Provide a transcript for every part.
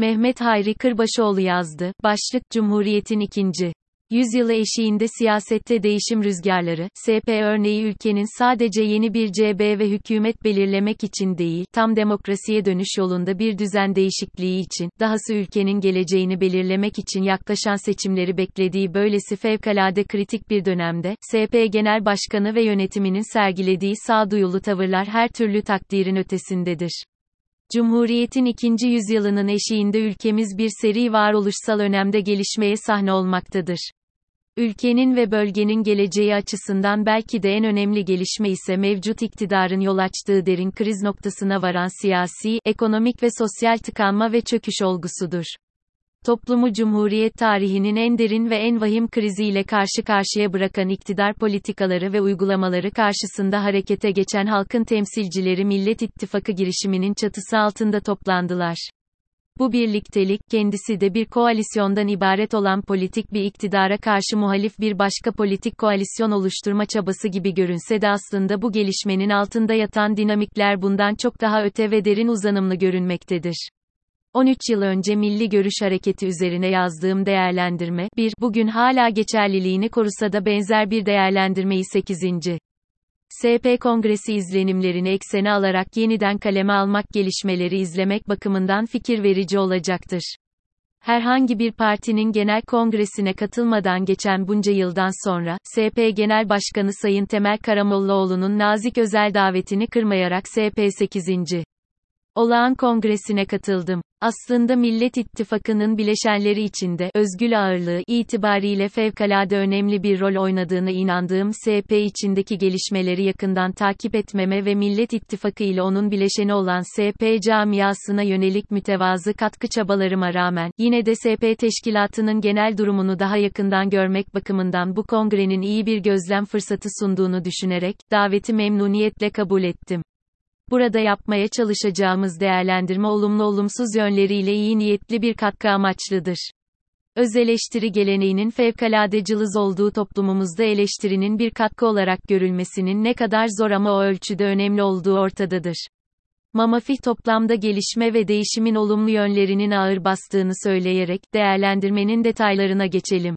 Mehmet Hayri Kırbaşoğlu yazdı. Başlık Cumhuriyet'in ikinci Yüzyılı eşiğinde siyasette değişim rüzgarları, SP örneği ülkenin sadece yeni bir CB ve hükümet belirlemek için değil, tam demokrasiye dönüş yolunda bir düzen değişikliği için, dahası ülkenin geleceğini belirlemek için yaklaşan seçimleri beklediği böylesi fevkalade kritik bir dönemde, SP Genel Başkanı ve yönetiminin sergilediği sağduyulu tavırlar her türlü takdirin ötesindedir. Cumhuriyetin ikinci yüzyılının eşiğinde ülkemiz bir seri varoluşsal önemde gelişmeye sahne olmaktadır. Ülkenin ve bölgenin geleceği açısından belki de en önemli gelişme ise mevcut iktidarın yol açtığı derin kriz noktasına varan siyasi, ekonomik ve sosyal tıkanma ve çöküş olgusudur. Toplumu Cumhuriyet tarihinin en derin ve en vahim kriziyle karşı karşıya bırakan iktidar politikaları ve uygulamaları karşısında harekete geçen halkın temsilcileri Millet İttifakı girişiminin çatısı altında toplandılar. Bu birliktelik, kendisi de bir koalisyondan ibaret olan politik bir iktidara karşı muhalif bir başka politik koalisyon oluşturma çabası gibi görünse de aslında bu gelişmenin altında yatan dinamikler bundan çok daha öte ve derin uzanımlı görünmektedir. 13 yıl önce Milli Görüş Hareketi üzerine yazdığım değerlendirme, 1, bugün hala geçerliliğini korusa da benzer bir değerlendirmeyi 8. SP Kongresi izlenimlerini eksene alarak yeniden kaleme almak gelişmeleri izlemek bakımından fikir verici olacaktır. Herhangi bir partinin genel kongresine katılmadan geçen bunca yıldan sonra, SP Genel Başkanı Sayın Temel Karamollaoğlu'nun nazik özel davetini kırmayarak SP 8. Olağan Kongresine katıldım. Aslında Millet İttifakı'nın bileşenleri içinde, özgül ağırlığı itibariyle fevkalade önemli bir rol oynadığını inandığım SP içindeki gelişmeleri yakından takip etmeme ve Millet İttifakı ile onun bileşeni olan SP camiasına yönelik mütevazı katkı çabalarıma rağmen, yine de SP teşkilatının genel durumunu daha yakından görmek bakımından bu kongrenin iyi bir gözlem fırsatı sunduğunu düşünerek, daveti memnuniyetle kabul ettim. Burada yapmaya çalışacağımız değerlendirme olumlu olumsuz yönleriyle iyi niyetli bir katkı amaçlıdır. Öz eleştiri geleneğinin fevkalade cılız olduğu toplumumuzda eleştirinin bir katkı olarak görülmesinin ne kadar zor ama o ölçüde önemli olduğu ortadadır. Mamafih toplamda gelişme ve değişimin olumlu yönlerinin ağır bastığını söyleyerek değerlendirmenin detaylarına geçelim.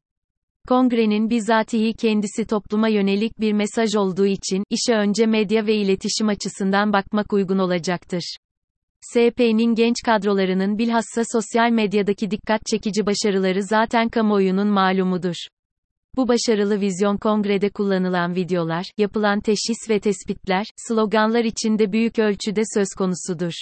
Kongrenin bizatihi kendisi topluma yönelik bir mesaj olduğu için, işe önce medya ve iletişim açısından bakmak uygun olacaktır. SP'nin genç kadrolarının bilhassa sosyal medyadaki dikkat çekici başarıları zaten kamuoyunun malumudur. Bu başarılı vizyon kongrede kullanılan videolar, yapılan teşhis ve tespitler, sloganlar içinde büyük ölçüde söz konusudur.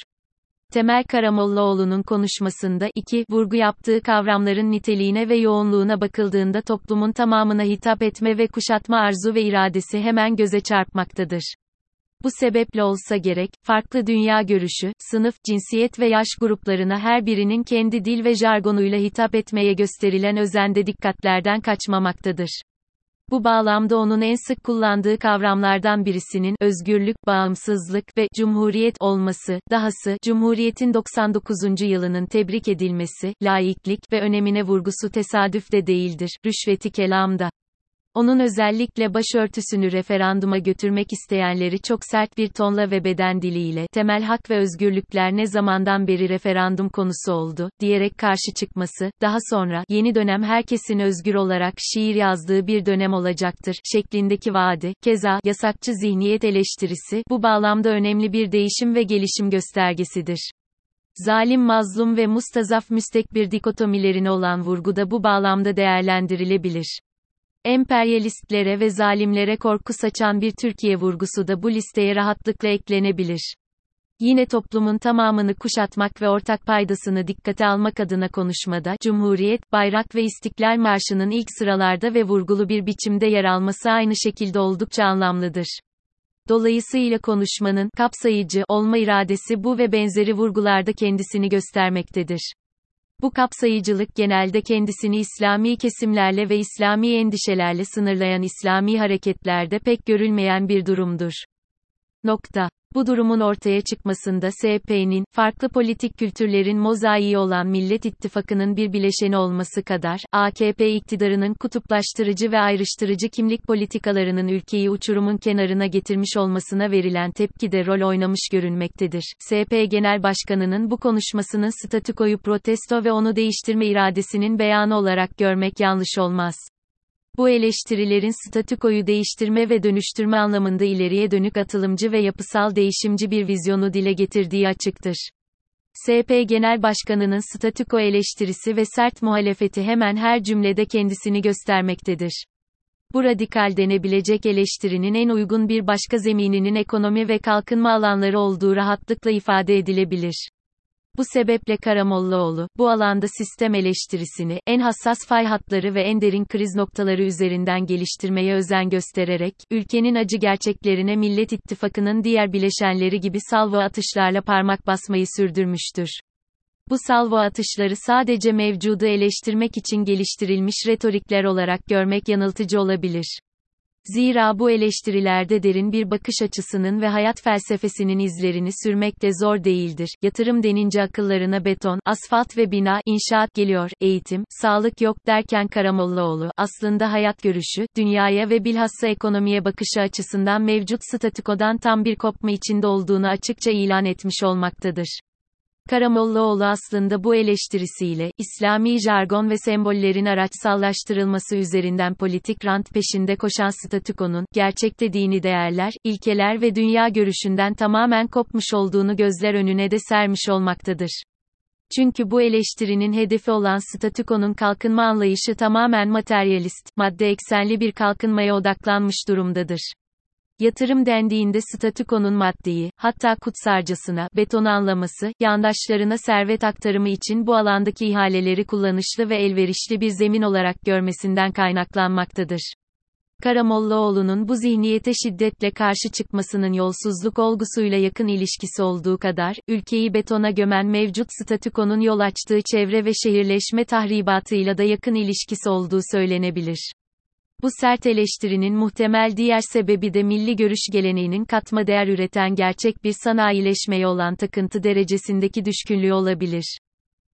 Temel Karamollaoğlu'nun konuşmasında iki vurgu yaptığı kavramların niteliğine ve yoğunluğuna bakıldığında toplumun tamamına hitap etme ve kuşatma arzu ve iradesi hemen göze çarpmaktadır. Bu sebeple olsa gerek, farklı dünya görüşü, sınıf, cinsiyet ve yaş gruplarına her birinin kendi dil ve jargonuyla hitap etmeye gösterilen özende dikkatlerden kaçmamaktadır. Bu bağlamda onun en sık kullandığı kavramlardan birisinin özgürlük, bağımsızlık ve cumhuriyet olması, dahası Cumhuriyet'in 99. yılının tebrik edilmesi, laiklik ve önemine vurgusu tesadüf de değildir. Rüşveti kelamda onun özellikle başörtüsünü referanduma götürmek isteyenleri çok sert bir tonla ve beden diliyle, temel hak ve özgürlükler ne zamandan beri referandum konusu oldu, diyerek karşı çıkması, daha sonra, yeni dönem herkesin özgür olarak şiir yazdığı bir dönem olacaktır, şeklindeki vaadi, keza, yasakçı zihniyet eleştirisi, bu bağlamda önemli bir değişim ve gelişim göstergesidir. Zalim mazlum ve mustazaf müstekbir dikotomilerine olan vurgu da bu bağlamda değerlendirilebilir. Emperyalistlere ve zalimlere korku saçan bir Türkiye vurgusu da bu listeye rahatlıkla eklenebilir. Yine toplumun tamamını kuşatmak ve ortak paydasını dikkate almak adına konuşmada, Cumhuriyet, Bayrak ve İstiklal Marşı'nın ilk sıralarda ve vurgulu bir biçimde yer alması aynı şekilde oldukça anlamlıdır. Dolayısıyla konuşmanın, kapsayıcı, olma iradesi bu ve benzeri vurgularda kendisini göstermektedir. Bu kapsayıcılık genelde kendisini İslami kesimlerle ve İslami endişelerle sınırlayan İslami hareketlerde pek görülmeyen bir durumdur. Nokta. Bu durumun ortaya çıkmasında SP'nin, farklı politik kültürlerin mozaiği olan Millet İttifakı'nın bir bileşeni olması kadar, AKP iktidarının kutuplaştırıcı ve ayrıştırıcı kimlik politikalarının ülkeyi uçurumun kenarına getirmiş olmasına verilen tepki de rol oynamış görünmektedir. SP Genel Başkanı'nın bu konuşmasının statükoyu protesto ve onu değiştirme iradesinin beyanı olarak görmek yanlış olmaz. Bu eleştirilerin statükoyu değiştirme ve dönüştürme anlamında ileriye dönük atılımcı ve yapısal değişimci bir vizyonu dile getirdiği açıktır. SP Genel Başkanı'nın statüko eleştirisi ve sert muhalefeti hemen her cümlede kendisini göstermektedir. Bu radikal denebilecek eleştirinin en uygun bir başka zemininin ekonomi ve kalkınma alanları olduğu rahatlıkla ifade edilebilir. Bu sebeple Karamollaoğlu, bu alanda sistem eleştirisini, en hassas fay hatları ve en derin kriz noktaları üzerinden geliştirmeye özen göstererek, ülkenin acı gerçeklerine Millet İttifakı'nın diğer bileşenleri gibi salvo atışlarla parmak basmayı sürdürmüştür. Bu salvo atışları sadece mevcudu eleştirmek için geliştirilmiş retorikler olarak görmek yanıltıcı olabilir. Zira bu eleştirilerde derin bir bakış açısının ve hayat felsefesinin izlerini sürmek de zor değildir. Yatırım denince akıllarına beton, asfalt ve bina, inşaat geliyor, eğitim, sağlık yok derken Karamollaoğlu, aslında hayat görüşü, dünyaya ve bilhassa ekonomiye bakışı açısından mevcut statükodan tam bir kopma içinde olduğunu açıkça ilan etmiş olmaktadır. Karamollaoğlu aslında bu eleştirisiyle, İslami jargon ve sembollerin araçsallaştırılması üzerinden politik rant peşinde koşan statükonun, gerçekte dini değerler, ilkeler ve dünya görüşünden tamamen kopmuş olduğunu gözler önüne de sermiş olmaktadır. Çünkü bu eleştirinin hedefi olan statükonun kalkınma anlayışı tamamen materyalist, madde eksenli bir kalkınmaya odaklanmış durumdadır. Yatırım dendiğinde statükonun maddeyi, hatta kutsarcasına, betonanlaması, yandaşlarına servet aktarımı için bu alandaki ihaleleri kullanışlı ve elverişli bir zemin olarak görmesinden kaynaklanmaktadır. Karamollaoğlu'nun bu zihniyete şiddetle karşı çıkmasının yolsuzluk olgusuyla yakın ilişkisi olduğu kadar, ülkeyi betona gömen mevcut statükonun yol açtığı çevre ve şehirleşme tahribatıyla da yakın ilişkisi olduğu söylenebilir. Bu sert eleştirinin muhtemel diğer sebebi de milli görüş geleneğinin katma değer üreten gerçek bir sanayileşmeye olan takıntı derecesindeki düşkünlüğü olabilir.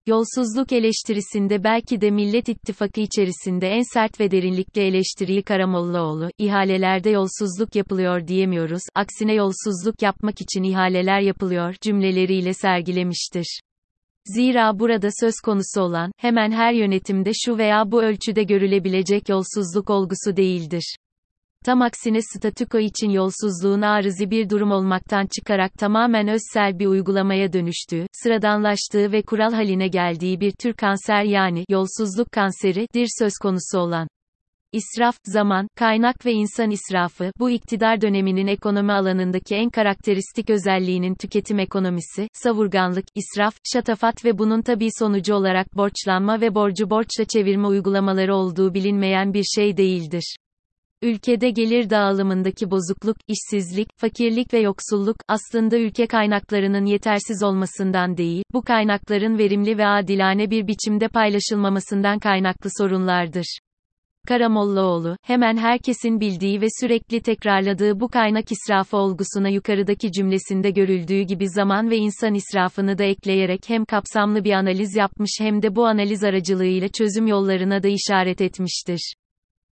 Yolsuzluk eleştirisinde belki de Millet İttifakı içerisinde en sert ve derinlikli eleştiriyi Karamollaoğlu, ihalelerde yolsuzluk yapılıyor diyemiyoruz, aksine yolsuzluk yapmak için ihaleler yapılıyor cümleleriyle sergilemiştir. Zira burada söz konusu olan, hemen her yönetimde şu veya bu ölçüde görülebilecek yolsuzluk olgusu değildir. Tam aksine statüko için yolsuzluğun arızi bir durum olmaktan çıkarak tamamen özsel bir uygulamaya dönüştüğü, sıradanlaştığı ve kural haline geldiği bir tür kanser yani yolsuzluk kanseridir söz konusu olan. İsraf, zaman, kaynak ve insan israfı, bu iktidar döneminin ekonomi alanındaki en karakteristik özelliğinin tüketim ekonomisi, savurganlık, israf, şatafat ve bunun tabi sonucu olarak borçlanma ve borcu borçla çevirme uygulamaları olduğu bilinmeyen bir şey değildir. Ülkede gelir dağılımındaki bozukluk, işsizlik, fakirlik ve yoksulluk, aslında ülke kaynaklarının yetersiz olmasından değil, bu kaynakların verimli ve adilane bir biçimde paylaşılmamasından kaynaklı sorunlardır. Karamollaoğlu, hemen herkesin bildiği ve sürekli tekrarladığı bu kaynak israfı olgusuna yukarıdaki cümlesinde görüldüğü gibi zaman ve insan israfını da ekleyerek hem kapsamlı bir analiz yapmış hem de bu analiz aracılığıyla çözüm yollarına da işaret etmiştir.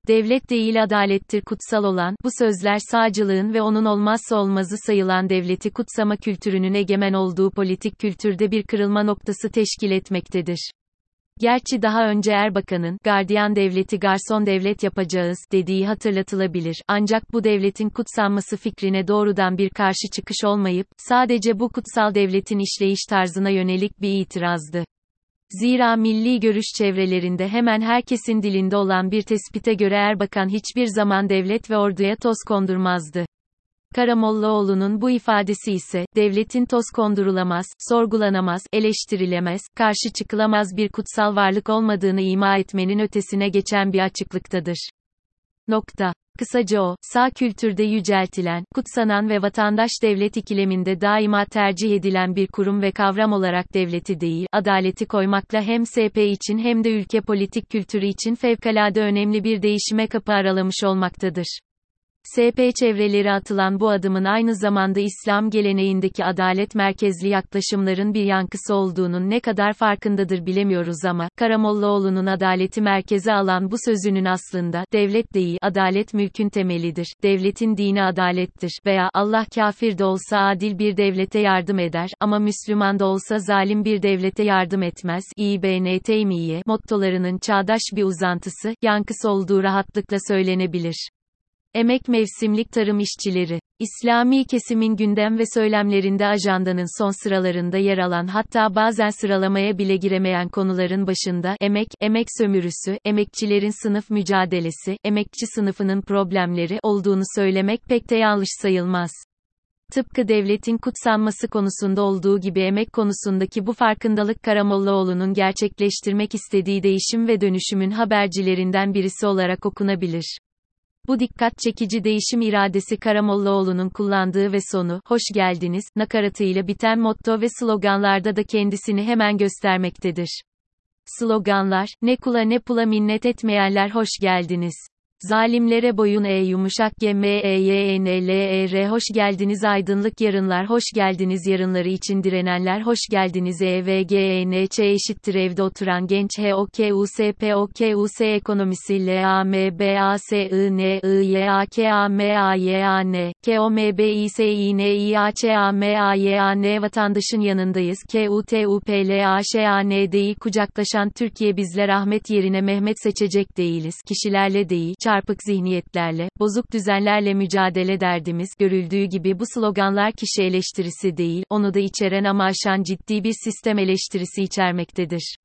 Devlet değil adalettir kutsal olan, bu sözler sağcılığın ve onun olmazsa olmazı sayılan devleti kutsama kültürünün egemen olduğu politik kültürde bir kırılma noktası teşkil etmektedir. Gerçi daha önce Erbakan'ın, gardiyan devleti garson devlet yapacağız, dediği hatırlatılabilir. Ancak bu devletin kutsanması fikrine doğrudan bir karşı çıkış olmayıp, sadece bu kutsal devletin işleyiş tarzına yönelik bir itirazdı. Zira milli görüş çevrelerinde hemen herkesin dilinde olan bir tespite göre Erbakan hiçbir zaman devlet ve orduya toz kondurmazdı. Karamollaoğlu'nun bu ifadesi ise, devletin toz kondurulamaz, sorgulanamaz, eleştirilemez, karşı çıkılamaz bir kutsal varlık olmadığını ima etmenin ötesine geçen bir açıklıktadır. Nokta. Kısaca o, sağ kültürde yüceltilen, kutsanan ve vatandaş devlet ikileminde daima tercih edilen bir kurum ve kavram olarak devleti değil, adaleti koymakla hem SP için hem de ülke politik kültürü için fevkalade önemli bir değişime kapı aralamış olmaktadır. SP çevreleri atılan bu adımın aynı zamanda İslam geleneğindeki adalet merkezli yaklaşımların bir yankısı olduğunun ne kadar farkındadır bilemiyoruz ama, Karamollaoğlu'nun adaleti merkeze alan bu sözünün aslında, devlet değil, adalet mülkün temelidir, devletin dini adalettir veya Allah kafir de olsa adil bir devlete yardım eder ama Müslüman da olsa zalim bir devlete yardım etmez. İBN Teymiye mottolarının çağdaş bir uzantısı, yankısı olduğu rahatlıkla söylenebilir. Emek mevsimlik tarım işçileri. İslami kesimin gündem ve söylemlerinde ajandanın son sıralarında yer alan hatta bazen sıralamaya bile giremeyen konuların başında emek, emek sömürüsü, emekçilerin sınıf mücadelesi, emekçi sınıfının problemleri olduğunu söylemek pek de yanlış sayılmaz. Tıpkı devletin kutsanması konusunda olduğu gibi emek konusundaki bu farkındalık Karamollaoğlu'nun gerçekleştirmek istediği değişim ve dönüşümün habercilerinden birisi olarak okunabilir. Bu dikkat çekici değişim iradesi Karamollaoğlu'nun kullandığı ve sonu, hoş geldiniz, nakaratıyla biten motto ve sloganlarda da kendisini hemen göstermektedir. Sloganlar, ne kula ne pula minnet etmeyenler hoş geldiniz. Zalimlere boyun e yumuşak g m e y n l e r hoş geldiniz. Aydınlık yarınlar hoş geldiniz. Yarınları için direnenler hoş geldiniz. E v g e n ç eşittir. Evde oturan genç h o k u s p o k u s ekonomisi. L a m b a s i n i y a k a m a y a n k o m b i s i n i a ç a m a y a n. Vatandaşın yanındayız. K u t u p l a ş a n d'yi kucaklaşan Türkiye bizler Ahmet yerine Mehmet seçecek değiliz. Kişilerle değil çarpık zihniyetlerle, bozuk düzenlerle mücadele derdimiz, görüldüğü gibi bu sloganlar kişi eleştirisi değil, onu da içeren ama aşan ciddi bir sistem eleştirisi içermektedir.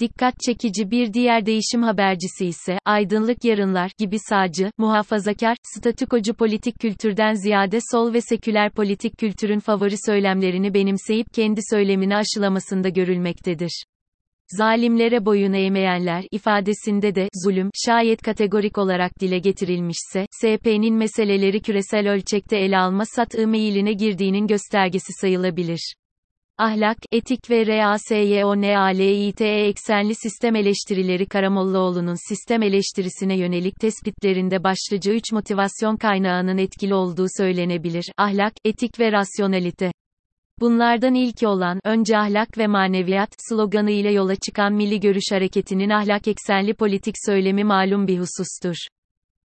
Dikkat çekici bir diğer değişim habercisi ise, aydınlık yarınlar gibi sağcı, muhafazakar, statükocu politik kültürden ziyade sol ve seküler politik kültürün favori söylemlerini benimseyip kendi söylemini aşılamasında görülmektedir. Zalimlere boyun eğmeyenler ifadesinde de zulüm şayet kategorik olarak dile getirilmişse SP'nin meseleleri küresel ölçekte ele alma satı meyiline girdiğinin göstergesi sayılabilir. Ahlak, etik ve RASYONALİTE eksenli sistem eleştirileri Karamollaoğlu'nun sistem eleştirisine yönelik tespitlerinde başlıca üç motivasyon kaynağının etkili olduğu söylenebilir. Ahlak, etik ve rasyonalite. Bunlardan ilki olan önce ahlak ve maneviyat sloganı ile yola çıkan Milli Görüş Hareketi'nin ahlak eksenli politik söylemi malum bir husustur.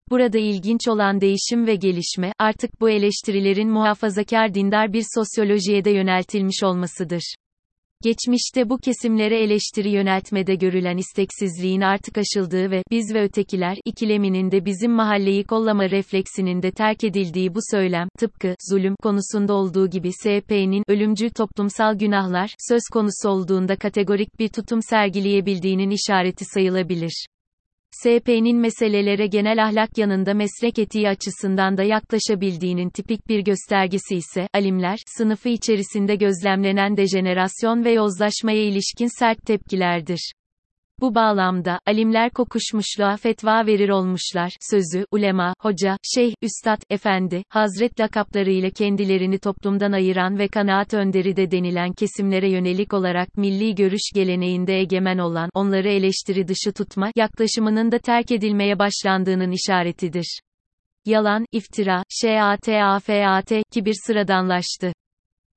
Burada ilginç olan değişim ve gelişme, artık bu eleştirilerin muhafazakar dindar bir sosyolojiye de yöneltilmiş olmasıdır. Geçmişte bu kesimlere eleştiri yöneltmede görülen isteksizliğin artık aşıldığı ve biz ve ötekiler ikileminin de bizim mahalleyi kollama refleksinin de terk edildiği bu söylem, tıpkı zulüm konusunda olduğu gibi SP'nin ölümcül toplumsal günahlar söz konusu olduğunda kategorik bir tutum sergileyebildiğinin işareti sayılabilir. SP'nin meselelere genel ahlak yanında meslek etiği açısından da yaklaşabildiğinin tipik bir göstergesi ise, alimler, sınıfı içerisinde gözlemlenen dejenerasyon ve yozlaşmaya ilişkin sert tepkilerdir. Bu bağlamda, alimler kokuşmuşluğa fetva verir olmuşlar, sözü, ulema, hoca, şeyh, üstad, efendi, hazret lakaplarıyla kendilerini toplumdan ayıran ve kanaat önderi de denilen kesimlere yönelik olarak milli görüş geleneğinde egemen olan, onları eleştiri dışı tutma, yaklaşımının da terk edilmeye başlandığının işaretidir. Yalan, iftira, şatafat, kibir sıradanlaştı.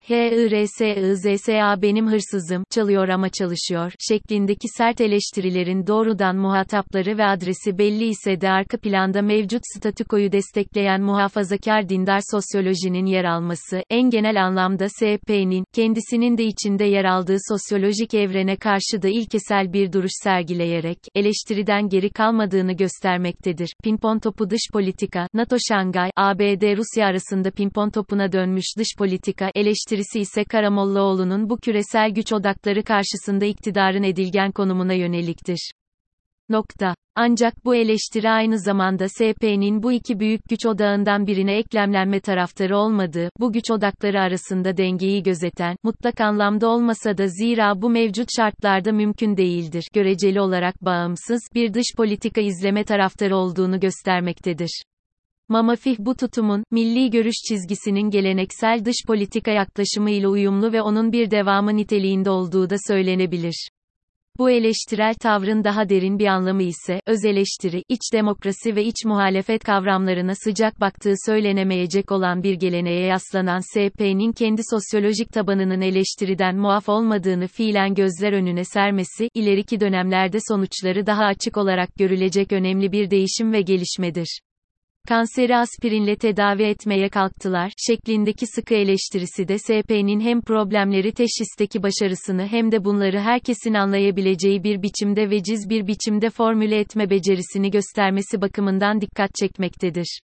HIRSIZSA benim hırsızım, çalıyor ama çalışıyor, şeklindeki sert eleştirilerin doğrudan muhatapları ve adresi belli ise de arka planda mevcut statükoyu destekleyen muhafazakar dindar sosyolojinin yer alması, en genel anlamda SP'nin, kendisinin de içinde yer aldığı sosyolojik evrene karşı da ilkesel bir duruş sergileyerek, eleştiriden geri kalmadığını göstermektedir. Pimpon topu dış politika, NATO Şangay, ABD-Rusya arasında pimpon topuna dönmüş dış politika, eleştiri eleştirisi ise Karamollaoğlu'nun bu küresel güç odakları karşısında iktidarın edilgen konumuna yöneliktir. Nokta. Ancak bu eleştiri aynı zamanda SP'nin bu iki büyük güç odağından birine eklemlenme taraftarı olmadığı, bu güç odakları arasında dengeyi gözeten, mutlak anlamda olmasa da zira bu mevcut şartlarda mümkün değildir, göreceli olarak bağımsız, bir dış politika izleme taraftarı olduğunu göstermektedir. Mamafih bu tutumun, milli görüş çizgisinin geleneksel dış politika yaklaşımı ile uyumlu ve onun bir devamı niteliğinde olduğu da söylenebilir. Bu eleştirel tavrın daha derin bir anlamı ise, öz eleştiri, iç demokrasi ve iç muhalefet kavramlarına sıcak baktığı söylenemeyecek olan bir geleneğe yaslanan SP'nin kendi sosyolojik tabanının eleştiriden muaf olmadığını fiilen gözler önüne sermesi, ileriki dönemlerde sonuçları daha açık olarak görülecek önemli bir değişim ve gelişmedir kanseri aspirinle tedavi etmeye kalktılar, şeklindeki sıkı eleştirisi de SP'nin hem problemleri teşhisteki başarısını hem de bunları herkesin anlayabileceği bir biçimde veciz bir biçimde formüle etme becerisini göstermesi bakımından dikkat çekmektedir.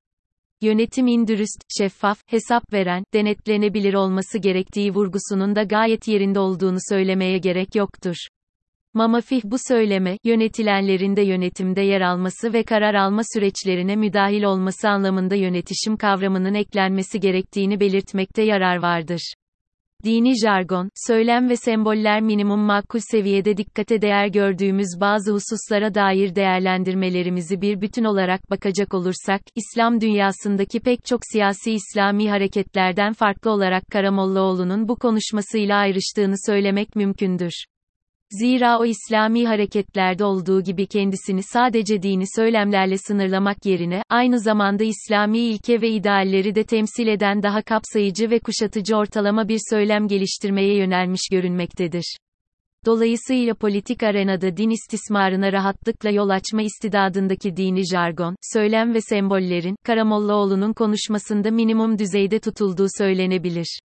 Yönetim dürüst, şeffaf, hesap veren, denetlenebilir olması gerektiği vurgusunun da gayet yerinde olduğunu söylemeye gerek yoktur. Mamafih bu söyleme, yönetilenlerin de yönetimde yer alması ve karar alma süreçlerine müdahil olması anlamında yönetişim kavramının eklenmesi gerektiğini belirtmekte yarar vardır. Dini jargon, söylem ve semboller minimum makul seviyede dikkate değer gördüğümüz bazı hususlara dair değerlendirmelerimizi bir bütün olarak bakacak olursak, İslam dünyasındaki pek çok siyasi İslami hareketlerden farklı olarak Karamollaoğlu'nun bu konuşmasıyla ayrıştığını söylemek mümkündür. Zira o İslami hareketlerde olduğu gibi kendisini sadece dini söylemlerle sınırlamak yerine, aynı zamanda İslami ilke ve idealleri de temsil eden daha kapsayıcı ve kuşatıcı ortalama bir söylem geliştirmeye yönelmiş görünmektedir. Dolayısıyla politik arenada din istismarına rahatlıkla yol açma istidadındaki dini jargon, söylem ve sembollerin, Karamollaoğlu'nun konuşmasında minimum düzeyde tutulduğu söylenebilir.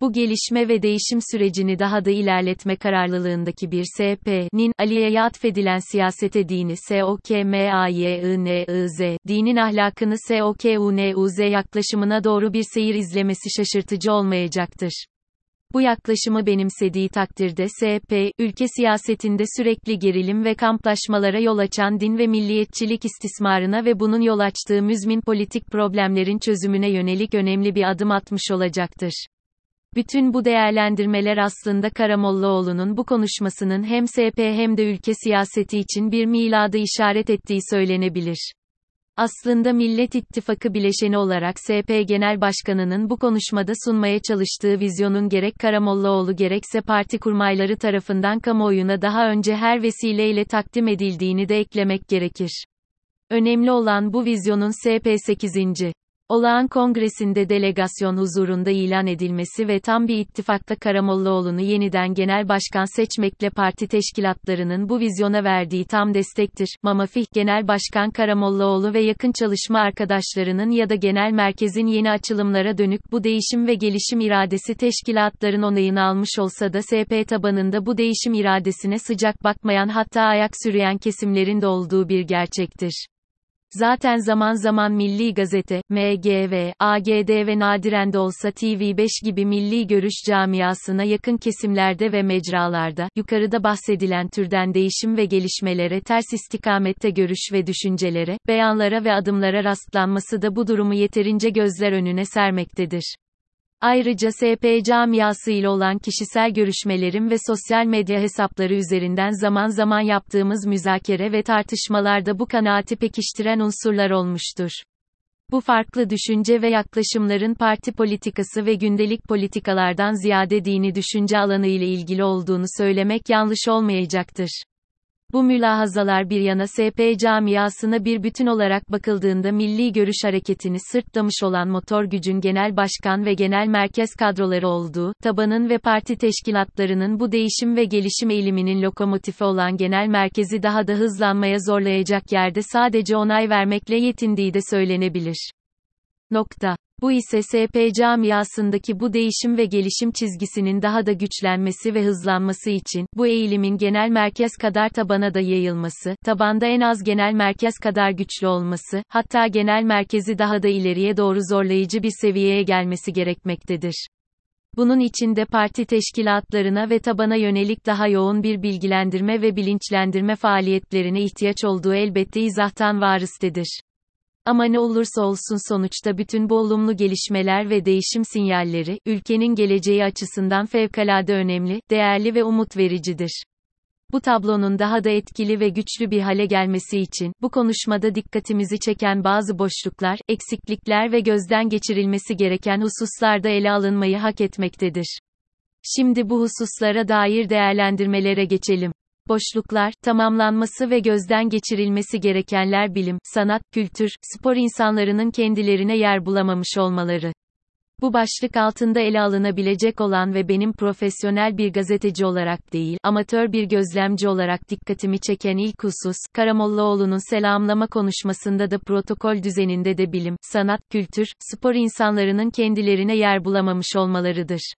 Bu gelişme ve değişim sürecini daha da ilerletme kararlılığındaki bir SP'nin, Ali'ye atfedilen siyasete dini SOKMAYINIZ, dinin ahlakını SOKUNUZ yaklaşımına doğru bir seyir izlemesi şaşırtıcı olmayacaktır. Bu yaklaşımı benimsediği takdirde SP, ülke siyasetinde sürekli gerilim ve kamplaşmalara yol açan din ve milliyetçilik istismarına ve bunun yol açtığı müzmin politik problemlerin çözümüne yönelik önemli bir adım atmış olacaktır. Bütün bu değerlendirmeler aslında Karamollaoğlu'nun bu konuşmasının hem SP hem de ülke siyaseti için bir miladı işaret ettiği söylenebilir. Aslında Millet İttifakı bileşeni olarak SP Genel Başkanı'nın bu konuşmada sunmaya çalıştığı vizyonun gerek Karamollaoğlu gerekse parti kurmayları tarafından kamuoyuna daha önce her vesileyle takdim edildiğini de eklemek gerekir. Önemli olan bu vizyonun SP 8. Olağan kongresinde delegasyon huzurunda ilan edilmesi ve tam bir ittifakta Karamollaoğlu'nu yeniden genel başkan seçmekle parti teşkilatlarının bu vizyona verdiği tam destektir. Mamafih Genel Başkan Karamollaoğlu ve yakın çalışma arkadaşlarının ya da genel merkezin yeni açılımlara dönük bu değişim ve gelişim iradesi teşkilatların onayını almış olsa da SP tabanında bu değişim iradesine sıcak bakmayan hatta ayak sürüyen kesimlerin de olduğu bir gerçektir. Zaten zaman zaman Milli Gazete, MGV, AGD ve nadiren de olsa TV5 gibi milli görüş camiasına yakın kesimlerde ve mecralarda, yukarıda bahsedilen türden değişim ve gelişmelere ters istikamette görüş ve düşüncelere, beyanlara ve adımlara rastlanması da bu durumu yeterince gözler önüne sermektedir. Ayrıca SP camiası ile olan kişisel görüşmelerim ve sosyal medya hesapları üzerinden zaman zaman yaptığımız müzakere ve tartışmalarda bu kanaati pekiştiren unsurlar olmuştur. Bu farklı düşünce ve yaklaşımların parti politikası ve gündelik politikalardan ziyade dini düşünce alanı ile ilgili olduğunu söylemek yanlış olmayacaktır. Bu mülahazalar bir yana SP camiasına bir bütün olarak bakıldığında milli görüş hareketini sırtlamış olan motor gücün genel başkan ve genel merkez kadroları olduğu, tabanın ve parti teşkilatlarının bu değişim ve gelişim eğiliminin lokomotifi olan genel merkezi daha da hızlanmaya zorlayacak yerde sadece onay vermekle yetindiği de söylenebilir. Nokta. Bu ise SP camiasındaki bu değişim ve gelişim çizgisinin daha da güçlenmesi ve hızlanması için, bu eğilimin genel merkez kadar tabana da yayılması, tabanda en az genel merkez kadar güçlü olması, hatta genel merkezi daha da ileriye doğru zorlayıcı bir seviyeye gelmesi gerekmektedir. Bunun için de parti teşkilatlarına ve tabana yönelik daha yoğun bir bilgilendirme ve bilinçlendirme faaliyetlerine ihtiyaç olduğu elbette izahtan varistedir. Ama ne olursa olsun sonuçta bütün bu olumlu gelişmeler ve değişim sinyalleri, ülkenin geleceği açısından fevkalade önemli, değerli ve umut vericidir. Bu tablonun daha da etkili ve güçlü bir hale gelmesi için, bu konuşmada dikkatimizi çeken bazı boşluklar, eksiklikler ve gözden geçirilmesi gereken hususlarda ele alınmayı hak etmektedir. Şimdi bu hususlara dair değerlendirmelere geçelim. Boşluklar, tamamlanması ve gözden geçirilmesi gerekenler bilim, sanat, kültür, spor insanlarının kendilerine yer bulamamış olmaları. Bu başlık altında ele alınabilecek olan ve benim profesyonel bir gazeteci olarak değil, amatör bir gözlemci olarak dikkatimi çeken ilk husus, Karamollaoğlu'nun selamlama konuşmasında da protokol düzeninde de bilim, sanat, kültür, spor insanlarının kendilerine yer bulamamış olmalarıdır.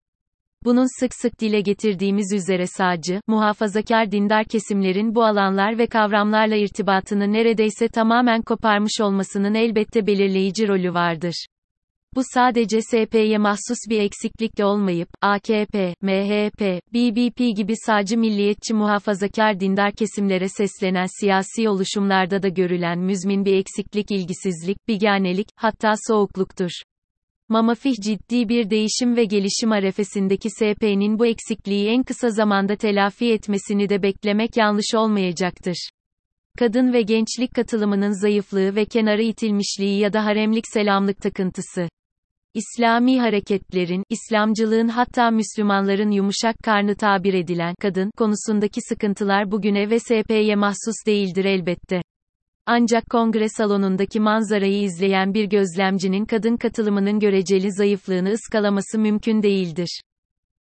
Bunun sık sık dile getirdiğimiz üzere sağcı, muhafazakar dindar kesimlerin bu alanlar ve kavramlarla irtibatını neredeyse tamamen koparmış olmasının elbette belirleyici rolü vardır. Bu sadece SP'ye mahsus bir eksiklikle olmayıp, AKP, MHP, BBP gibi sağcı milliyetçi muhafazakar dindar kesimlere seslenen siyasi oluşumlarda da görülen müzmin bir eksiklik ilgisizlik, biganelik, hatta soğukluktur. Mamafih ciddi bir değişim ve gelişim arefesindeki SP'nin bu eksikliği en kısa zamanda telafi etmesini de beklemek yanlış olmayacaktır. Kadın ve gençlik katılımının zayıflığı ve kenara itilmişliği ya da haremlik selamlık takıntısı. İslami hareketlerin, İslamcılığın hatta Müslümanların yumuşak karnı tabir edilen kadın konusundaki sıkıntılar bugüne ve SP'ye mahsus değildir elbette. Ancak kongre salonundaki manzarayı izleyen bir gözlemcinin kadın katılımının göreceli zayıflığını ıskalaması mümkün değildir.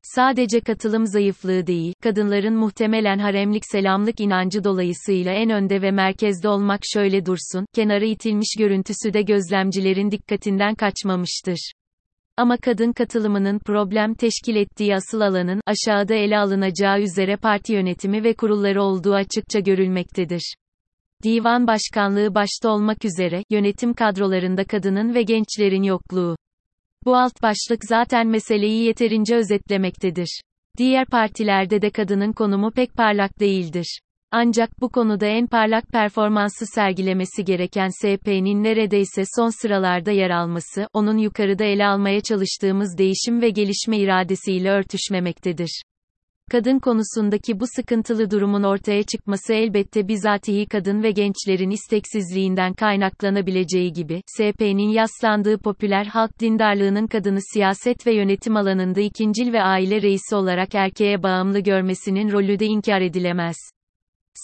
Sadece katılım zayıflığı değil, kadınların muhtemelen haremlik selamlık inancı dolayısıyla en önde ve merkezde olmak şöyle dursun, kenara itilmiş görüntüsü de gözlemcilerin dikkatinden kaçmamıştır. Ama kadın katılımının problem teşkil ettiği asıl alanın, aşağıda ele alınacağı üzere parti yönetimi ve kurulları olduğu açıkça görülmektedir. Divan başkanlığı başta olmak üzere, yönetim kadrolarında kadının ve gençlerin yokluğu. Bu alt başlık zaten meseleyi yeterince özetlemektedir. Diğer partilerde de kadının konumu pek parlak değildir. Ancak bu konuda en parlak performansı sergilemesi gereken SP'nin neredeyse son sıralarda yer alması, onun yukarıda ele almaya çalıştığımız değişim ve gelişme iradesiyle örtüşmemektedir. Kadın konusundaki bu sıkıntılı durumun ortaya çıkması elbette bizatihi kadın ve gençlerin isteksizliğinden kaynaklanabileceği gibi, SP'nin yaslandığı popüler halk dindarlığının kadını siyaset ve yönetim alanında ikincil ve aile reisi olarak erkeğe bağımlı görmesinin rolü de inkar edilemez.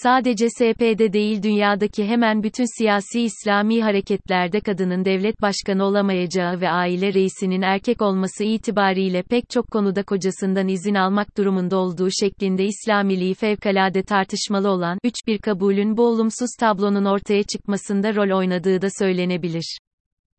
Sadece SP'de değil dünyadaki hemen bütün siyasi İslami hareketlerde kadının devlet başkanı olamayacağı ve aile reisinin erkek olması itibariyle pek çok konuda kocasından izin almak durumunda olduğu şeklinde İslamiliği fevkalade tartışmalı olan, üç bir kabulün bu olumsuz tablonun ortaya çıkmasında rol oynadığı da söylenebilir.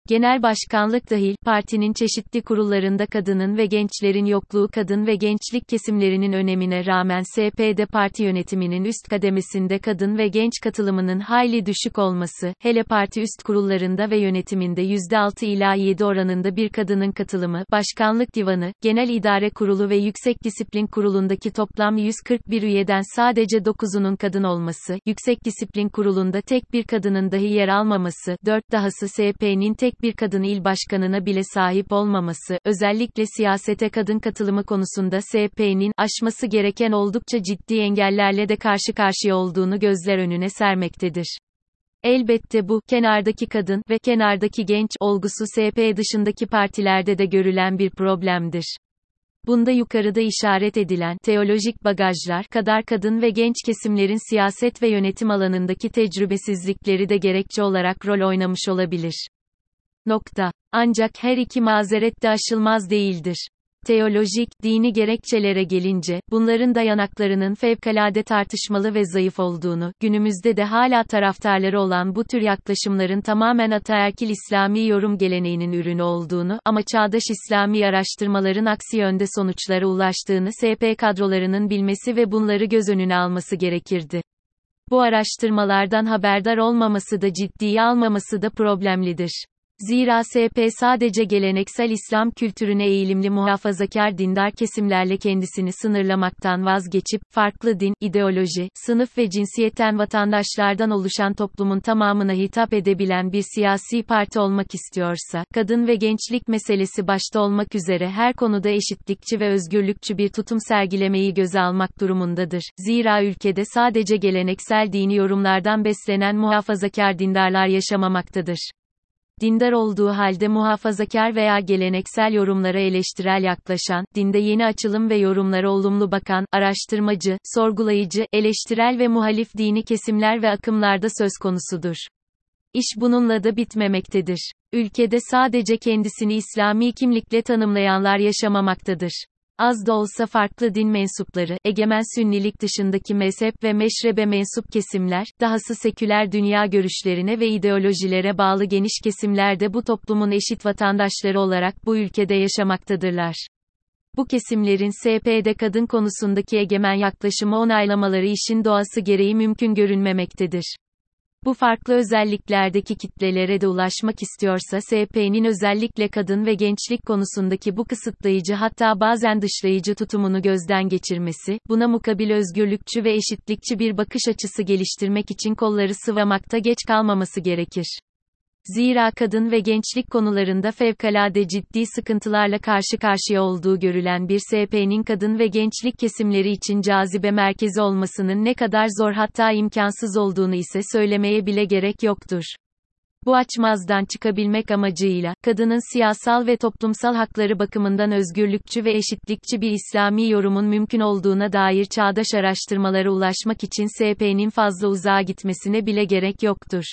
Genel başkanlık dahil, partinin çeşitli kurullarında kadının ve gençlerin yokluğu kadın ve gençlik kesimlerinin önemine rağmen SP'de parti yönetiminin üst kademesinde kadın ve genç katılımının hayli düşük olması, hele parti üst kurullarında ve yönetiminde %6 ila 7 oranında bir kadının katılımı, başkanlık divanı, genel idare kurulu ve yüksek disiplin kurulundaki toplam 141 üyeden sadece 9'unun kadın olması, yüksek disiplin kurulunda tek bir kadının dahi yer almaması, 4 dahası SP'nin tek tek bir kadın il başkanına bile sahip olmaması, özellikle siyasete kadın katılımı konusunda SP'nin aşması gereken oldukça ciddi engellerle de karşı karşıya olduğunu gözler önüne sermektedir. Elbette bu, kenardaki kadın ve kenardaki genç olgusu SP dışındaki partilerde de görülen bir problemdir. Bunda yukarıda işaret edilen teolojik bagajlar kadar kadın ve genç kesimlerin siyaset ve yönetim alanındaki tecrübesizlikleri de gerekçe olarak rol oynamış olabilir. Nokta. Ancak her iki mazeret de aşılmaz değildir. Teolojik, dini gerekçelere gelince, bunların dayanaklarının fevkalade tartışmalı ve zayıf olduğunu, günümüzde de hala taraftarları olan bu tür yaklaşımların tamamen ataerkil İslami yorum geleneğinin ürünü olduğunu, ama çağdaş İslami araştırmaların aksi yönde sonuçlara ulaştığını SP kadrolarının bilmesi ve bunları göz önüne alması gerekirdi. Bu araştırmalardan haberdar olmaması da ciddiye almaması da problemlidir. Zira SP sadece geleneksel İslam kültürüne eğilimli muhafazakar dindar kesimlerle kendisini sınırlamaktan vazgeçip, farklı din, ideoloji, sınıf ve cinsiyetten vatandaşlardan oluşan toplumun tamamına hitap edebilen bir siyasi parti olmak istiyorsa, kadın ve gençlik meselesi başta olmak üzere her konuda eşitlikçi ve özgürlükçü bir tutum sergilemeyi göze almak durumundadır. Zira ülkede sadece geleneksel dini yorumlardan beslenen muhafazakar dindarlar yaşamamaktadır. Dindar olduğu halde muhafazakar veya geleneksel yorumlara eleştirel yaklaşan, dinde yeni açılım ve yorumlara olumlu bakan, araştırmacı, sorgulayıcı, eleştirel ve muhalif dini kesimler ve akımlarda söz konusudur. İş bununla da bitmemektedir. Ülkede sadece kendisini İslami kimlikle tanımlayanlar yaşamamaktadır. Az da olsa farklı din mensupları, egemen sünnilik dışındaki mezhep ve meşrebe mensup kesimler, dahası seküler dünya görüşlerine ve ideolojilere bağlı geniş kesimler de bu toplumun eşit vatandaşları olarak bu ülkede yaşamaktadırlar. Bu kesimlerin SP'de kadın konusundaki egemen yaklaşımı onaylamaları işin doğası gereği mümkün görünmemektedir. Bu farklı özelliklerdeki kitlelere de ulaşmak istiyorsa SP'nin özellikle kadın ve gençlik konusundaki bu kısıtlayıcı hatta bazen dışlayıcı tutumunu gözden geçirmesi, buna mukabil özgürlükçü ve eşitlikçi bir bakış açısı geliştirmek için kolları sıvamakta geç kalmaması gerekir. Zira kadın ve gençlik konularında fevkalade ciddi sıkıntılarla karşı karşıya olduğu görülen bir SP'nin kadın ve gençlik kesimleri için cazibe merkezi olmasının ne kadar zor hatta imkansız olduğunu ise söylemeye bile gerek yoktur. Bu açmazdan çıkabilmek amacıyla, kadının siyasal ve toplumsal hakları bakımından özgürlükçü ve eşitlikçi bir İslami yorumun mümkün olduğuna dair çağdaş araştırmalara ulaşmak için SP'nin fazla uzağa gitmesine bile gerek yoktur.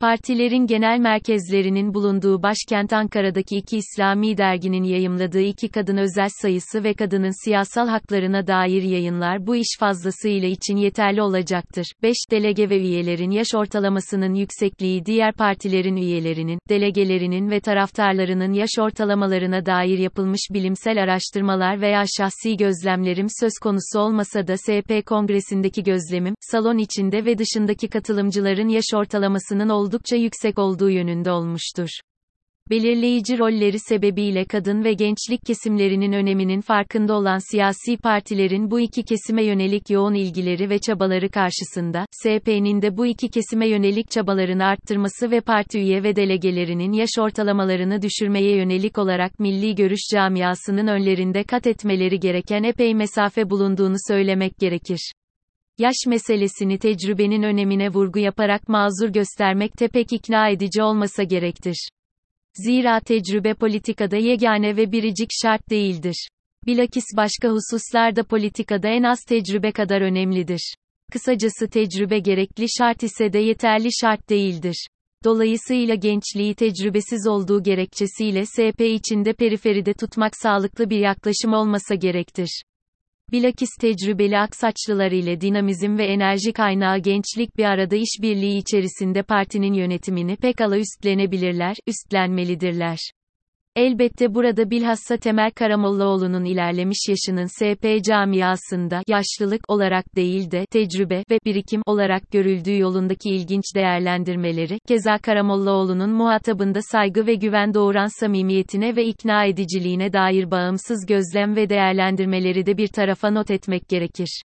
Partilerin genel merkezlerinin bulunduğu başkent Ankara'daki iki İslami derginin yayımladığı iki kadın özel sayısı ve kadının siyasal haklarına dair yayınlar bu iş fazlasıyla için yeterli olacaktır. 5. Delege ve üyelerin yaş ortalamasının yüksekliği diğer partilerin üyelerinin, delegelerinin ve taraftarlarının yaş ortalamalarına dair yapılmış bilimsel araştırmalar veya şahsi gözlemlerim söz konusu olmasa da SP Kongresi'ndeki gözlemim, salon içinde ve dışındaki katılımcıların yaş ortalamasının olduğu oldukça yüksek olduğu yönünde olmuştur. Belirleyici rolleri sebebiyle kadın ve gençlik kesimlerinin öneminin farkında olan siyasi partilerin bu iki kesime yönelik yoğun ilgileri ve çabaları karşısında, SP'nin de bu iki kesime yönelik çabalarını arttırması ve parti üye ve delegelerinin yaş ortalamalarını düşürmeye yönelik olarak milli görüş camiasının önlerinde kat etmeleri gereken epey mesafe bulunduğunu söylemek gerekir. Yaş meselesini tecrübenin önemine vurgu yaparak mazur göstermek pek ikna edici olmasa gerektir. Zira tecrübe politikada yegane ve biricik şart değildir. Bilakis başka hususlarda politikada en az tecrübe kadar önemlidir. Kısacası tecrübe gerekli şart ise de yeterli şart değildir. Dolayısıyla gençliği tecrübesiz olduğu gerekçesiyle SP içinde periferide tutmak sağlıklı bir yaklaşım olmasa gerektir. Bilakis tecrübeli aksaçlılar ile dinamizm ve enerji kaynağı gençlik bir arada işbirliği içerisinde partinin yönetimini pekala üstlenebilirler, üstlenmelidirler. Elbette burada bilhassa Temel Karamollaoğlu'nun ilerlemiş yaşının SP camiasında yaşlılık olarak değil de tecrübe ve birikim olarak görüldüğü yolundaki ilginç değerlendirmeleri, keza Karamollaoğlu'nun muhatabında saygı ve güven doğuran samimiyetine ve ikna ediciliğine dair bağımsız gözlem ve değerlendirmeleri de bir tarafa not etmek gerekir.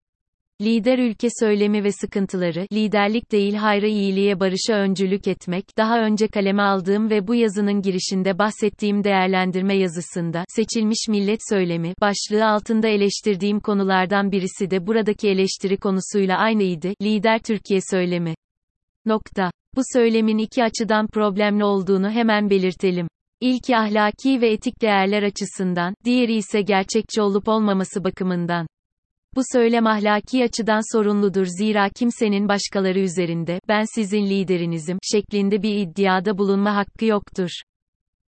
Lider ülke söylemi ve sıkıntıları, liderlik değil hayra iyiliğe barışa öncülük etmek, daha önce kaleme aldığım ve bu yazının girişinde bahsettiğim değerlendirme yazısında, seçilmiş millet söylemi, başlığı altında eleştirdiğim konulardan birisi de buradaki eleştiri konusuyla aynıydı, lider Türkiye söylemi. Nokta. Bu söylemin iki açıdan problemli olduğunu hemen belirtelim. İlki ahlaki ve etik değerler açısından, diğeri ise gerçekçi olup olmaması bakımından. Bu söylem ahlaki açıdan sorunludur zira kimsenin başkaları üzerinde, ben sizin liderinizim, şeklinde bir iddiada bulunma hakkı yoktur.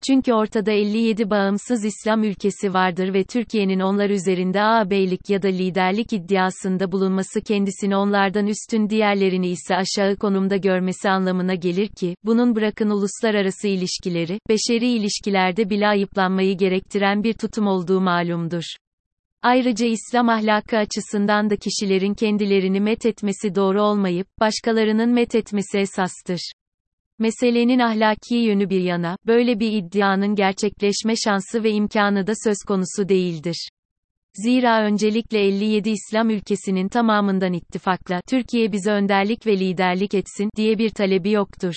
Çünkü ortada 57 bağımsız İslam ülkesi vardır ve Türkiye'nin onlar üzerinde ağabeylik ya da liderlik iddiasında bulunması kendisini onlardan üstün diğerlerini ise aşağı konumda görmesi anlamına gelir ki, bunun bırakın uluslararası ilişkileri, beşeri ilişkilerde bile ayıplanmayı gerektiren bir tutum olduğu malumdur. Ayrıca İslam ahlakı açısından da kişilerin kendilerini met etmesi doğru olmayıp, başkalarının met etmesi esastır. Meselenin ahlaki yönü bir yana, böyle bir iddianın gerçekleşme şansı ve imkanı da söz konusu değildir. Zira öncelikle 57 İslam ülkesinin tamamından ittifakla, Türkiye bize önderlik ve liderlik etsin, diye bir talebi yoktur.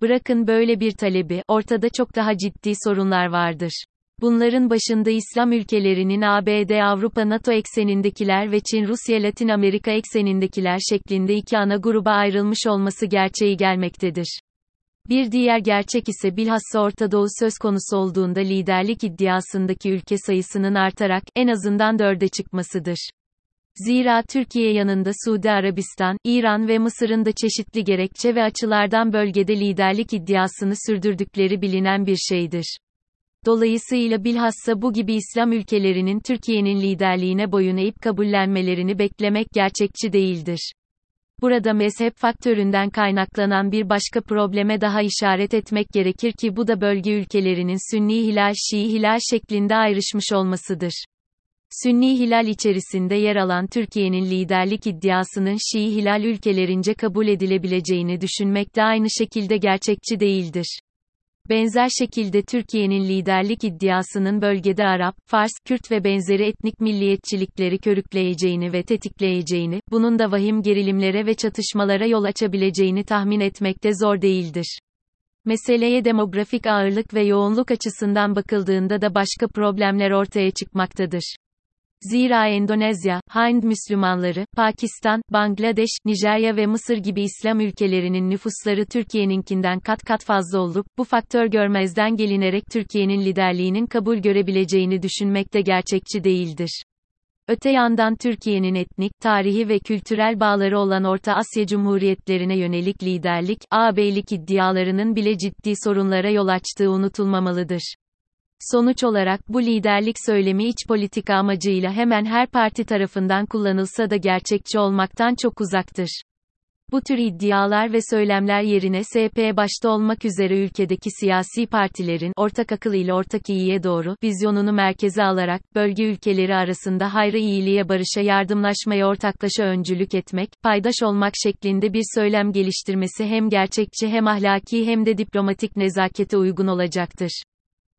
Bırakın böyle bir talebi, ortada çok daha ciddi sorunlar vardır. Bunların başında İslam ülkelerinin ABD Avrupa NATO eksenindekiler ve Çin Rusya Latin Amerika eksenindekiler şeklinde iki ana gruba ayrılmış olması gerçeği gelmektedir. Bir diğer gerçek ise bilhassa Orta Doğu söz konusu olduğunda liderlik iddiasındaki ülke sayısının artarak, en azından dörde çıkmasıdır. Zira Türkiye yanında Suudi Arabistan, İran ve Mısır'ın da çeşitli gerekçe ve açılardan bölgede liderlik iddiasını sürdürdükleri bilinen bir şeydir. Dolayısıyla bilhassa bu gibi İslam ülkelerinin Türkiye'nin liderliğine boyun eğip kabullenmelerini beklemek gerçekçi değildir. Burada mezhep faktöründen kaynaklanan bir başka probleme daha işaret etmek gerekir ki bu da bölge ülkelerinin Sünni hilal Şii hilal şeklinde ayrışmış olmasıdır. Sünni hilal içerisinde yer alan Türkiye'nin liderlik iddiasının Şii hilal ülkelerince kabul edilebileceğini düşünmek de aynı şekilde gerçekçi değildir. Benzer şekilde Türkiye'nin liderlik iddiasının bölgede Arap, Fars, Kürt ve benzeri etnik milliyetçilikleri körükleyeceğini ve tetikleyeceğini, bunun da vahim gerilimlere ve çatışmalara yol açabileceğini tahmin etmek de zor değildir. Meseleye demografik ağırlık ve yoğunluk açısından bakıldığında da başka problemler ortaya çıkmaktadır. Zira Endonezya, Hind Müslümanları, Pakistan, Bangladeş, Nijerya ve Mısır gibi İslam ülkelerinin nüfusları Türkiye'ninkinden kat kat fazla olup, bu faktör görmezden gelinerek Türkiye'nin liderliğinin kabul görebileceğini düşünmek de gerçekçi değildir. Öte yandan Türkiye'nin etnik, tarihi ve kültürel bağları olan Orta Asya Cumhuriyetlerine yönelik liderlik, ağabeylik iddialarının bile ciddi sorunlara yol açtığı unutulmamalıdır. Sonuç olarak bu liderlik söylemi iç politika amacıyla hemen her parti tarafından kullanılsa da gerçekçi olmaktan çok uzaktır. Bu tür iddialar ve söylemler yerine SP başta olmak üzere ülkedeki siyasi partilerin ortak akıl ile ortak iyiye doğru vizyonunu merkeze alarak bölge ülkeleri arasında hayrı iyiliğe barışa yardımlaşmaya ortaklaşa öncülük etmek, paydaş olmak şeklinde bir söylem geliştirmesi hem gerçekçi hem ahlaki hem de diplomatik nezakete uygun olacaktır.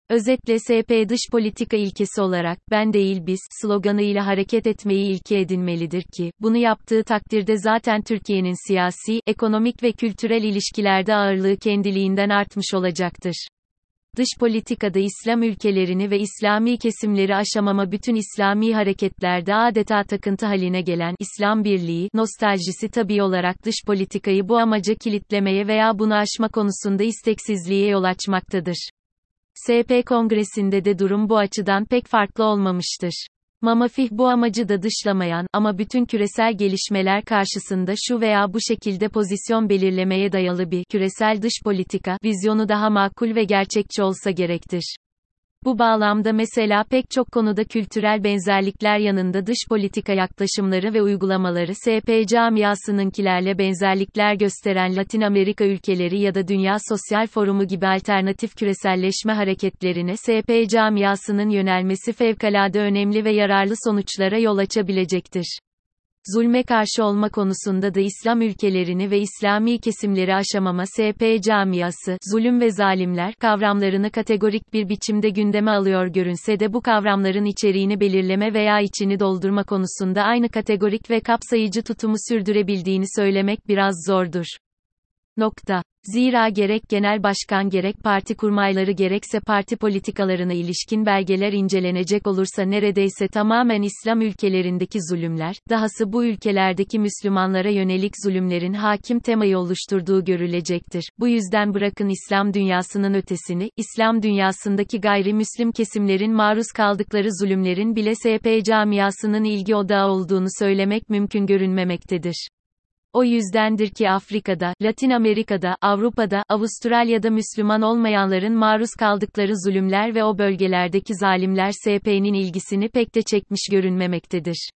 Özetle SP dış politika ilkesi olarak, ben değil biz, sloganıyla hareket etmeyi ilke edinmelidir ki, bunu yaptığı takdirde zaten Türkiye'nin siyasi, ekonomik ve kültürel ilişkilerde ağırlığı kendiliğinden artmış olacaktır. Dış politikada İslam ülkelerini ve İslami kesimleri aşamama bütün İslami hareketlerde adeta takıntı haline gelen İslam Birliği nostaljisi tabii olarak dış politikayı bu amaca kilitlemeye veya bunu aşma konusunda isteksizliğe yol açmaktadır. SP Kongresi'nde de durum bu açıdan pek farklı olmamıştır. Mamafih bu amacı da dışlamayan ama bütün küresel gelişmeler karşısında şu veya bu şekilde pozisyon belirlemeye dayalı bir küresel dış politika vizyonu daha makul ve gerçekçi olsa gerektir. Bu bağlamda mesela pek çok konuda kültürel benzerlikler yanında dış politika yaklaşımları ve uygulamaları SP camiasınınkilerle benzerlikler gösteren Latin Amerika ülkeleri ya da Dünya Sosyal Forumu gibi alternatif küreselleşme hareketlerine SP camiasının yönelmesi fevkalade önemli ve yararlı sonuçlara yol açabilecektir zulme karşı olma konusunda da İslam ülkelerini ve İslami kesimleri aşamama SP camiası, zulüm ve zalimler kavramlarını kategorik bir biçimde gündeme alıyor görünse de bu kavramların içeriğini belirleme veya içini doldurma konusunda aynı kategorik ve kapsayıcı tutumu sürdürebildiğini söylemek biraz zordur. Nokta. Zira gerek genel başkan gerek parti kurmayları gerekse parti politikalarına ilişkin belgeler incelenecek olursa neredeyse tamamen İslam ülkelerindeki zulümler, dahası bu ülkelerdeki Müslümanlara yönelik zulümlerin hakim temayı oluşturduğu görülecektir. Bu yüzden bırakın İslam dünyasının ötesini, İslam dünyasındaki gayrimüslim kesimlerin maruz kaldıkları zulümlerin bile SP camiasının ilgi odağı olduğunu söylemek mümkün görünmemektedir. O yüzdendir ki Afrika'da, Latin Amerika'da, Avrupa'da, Avustralya'da Müslüman olmayanların maruz kaldıkları zulümler ve o bölgelerdeki zalimler SP'nin ilgisini pek de çekmiş görünmemektedir.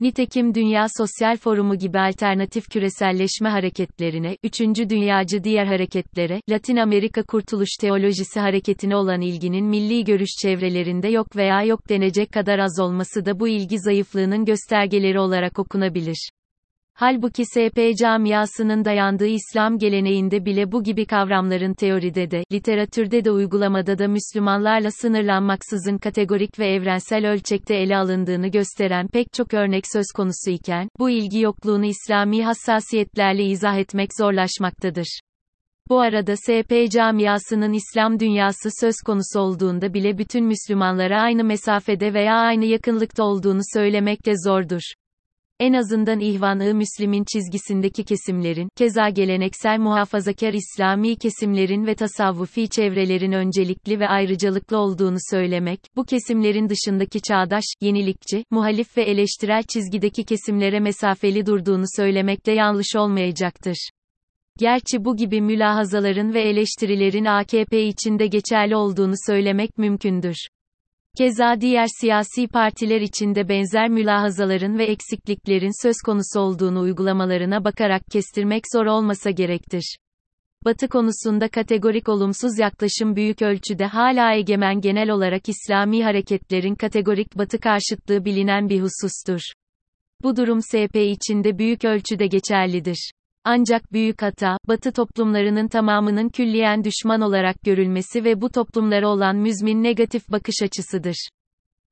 Nitekim Dünya Sosyal Forumu gibi alternatif küreselleşme hareketlerine, üçüncü dünyacı diğer hareketlere, Latin Amerika Kurtuluş Teolojisi hareketine olan ilginin milli görüş çevrelerinde yok veya yok denecek kadar az olması da bu ilgi zayıflığının göstergeleri olarak okunabilir. Halbuki SP camiasının dayandığı İslam geleneğinde bile bu gibi kavramların teoride de, literatürde de uygulamada da Müslümanlarla sınırlanmaksızın kategorik ve evrensel ölçekte ele alındığını gösteren pek çok örnek söz konusu iken, bu ilgi yokluğunu İslami hassasiyetlerle izah etmek zorlaşmaktadır. Bu arada SP camiasının İslam dünyası söz konusu olduğunda bile bütün Müslümanlara aynı mesafede veya aynı yakınlıkta olduğunu söylemek de zordur. En azından İhvan-ı Müslim'in çizgisindeki kesimlerin, keza geleneksel muhafazakar İslami kesimlerin ve tasavvufi çevrelerin öncelikli ve ayrıcalıklı olduğunu söylemek, bu kesimlerin dışındaki çağdaş, yenilikçi, muhalif ve eleştirel çizgideki kesimlere mesafeli durduğunu söylemek de yanlış olmayacaktır. Gerçi bu gibi mülahazaların ve eleştirilerin AKP içinde geçerli olduğunu söylemek mümkündür. Keza diğer siyasi partiler içinde benzer mülahazaların ve eksikliklerin söz konusu olduğunu uygulamalarına bakarak kestirmek zor olmasa gerektir. Batı konusunda kategorik olumsuz yaklaşım büyük ölçüde hala egemen genel olarak İslami hareketlerin kategorik Batı karşıtlığı bilinen bir husustur. Bu durum SP içinde büyük ölçüde geçerlidir. Ancak büyük hata, Batı toplumlarının tamamının külliyen düşman olarak görülmesi ve bu toplumlara olan müzmin negatif bakış açısıdır.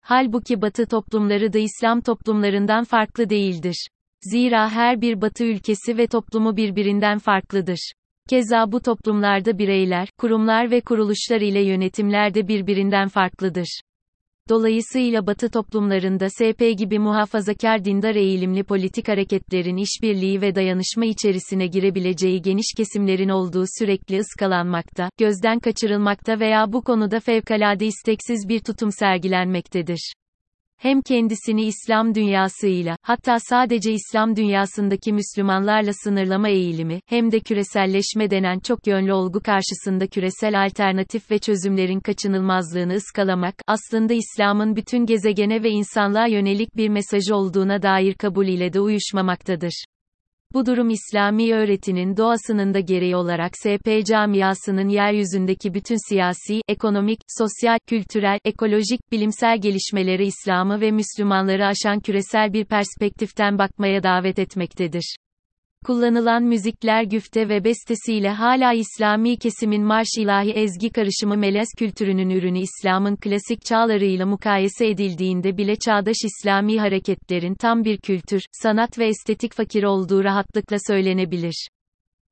Halbuki Batı toplumları da İslam toplumlarından farklı değildir. Zira her bir Batı ülkesi ve toplumu birbirinden farklıdır. Keza bu toplumlarda bireyler, kurumlar ve kuruluşlar ile yönetimler de birbirinden farklıdır. Dolayısıyla Batı toplumlarında SP gibi muhafazakar dindar eğilimli politik hareketlerin işbirliği ve dayanışma içerisine girebileceği geniş kesimlerin olduğu sürekli ıskalanmakta, gözden kaçırılmakta veya bu konuda fevkalade isteksiz bir tutum sergilenmektedir hem kendisini İslam dünyasıyla, hatta sadece İslam dünyasındaki Müslümanlarla sınırlama eğilimi, hem de küreselleşme denen çok yönlü olgu karşısında küresel alternatif ve çözümlerin kaçınılmazlığını ıskalamak, aslında İslam'ın bütün gezegene ve insanlığa yönelik bir mesajı olduğuna dair kabul ile de uyuşmamaktadır. Bu durum İslami öğretinin doğasının da gereği olarak SP camiasının yeryüzündeki bütün siyasi, ekonomik, sosyal, kültürel, ekolojik, bilimsel gelişmeleri İslam'ı ve Müslümanları aşan küresel bir perspektiften bakmaya davet etmektedir. Kullanılan müzikler güfte ve bestesiyle hala İslami kesimin marş ilahi ezgi karışımı melez kültürünün ürünü İslam'ın klasik çağlarıyla mukayese edildiğinde bile çağdaş İslami hareketlerin tam bir kültür, sanat ve estetik fakir olduğu rahatlıkla söylenebilir.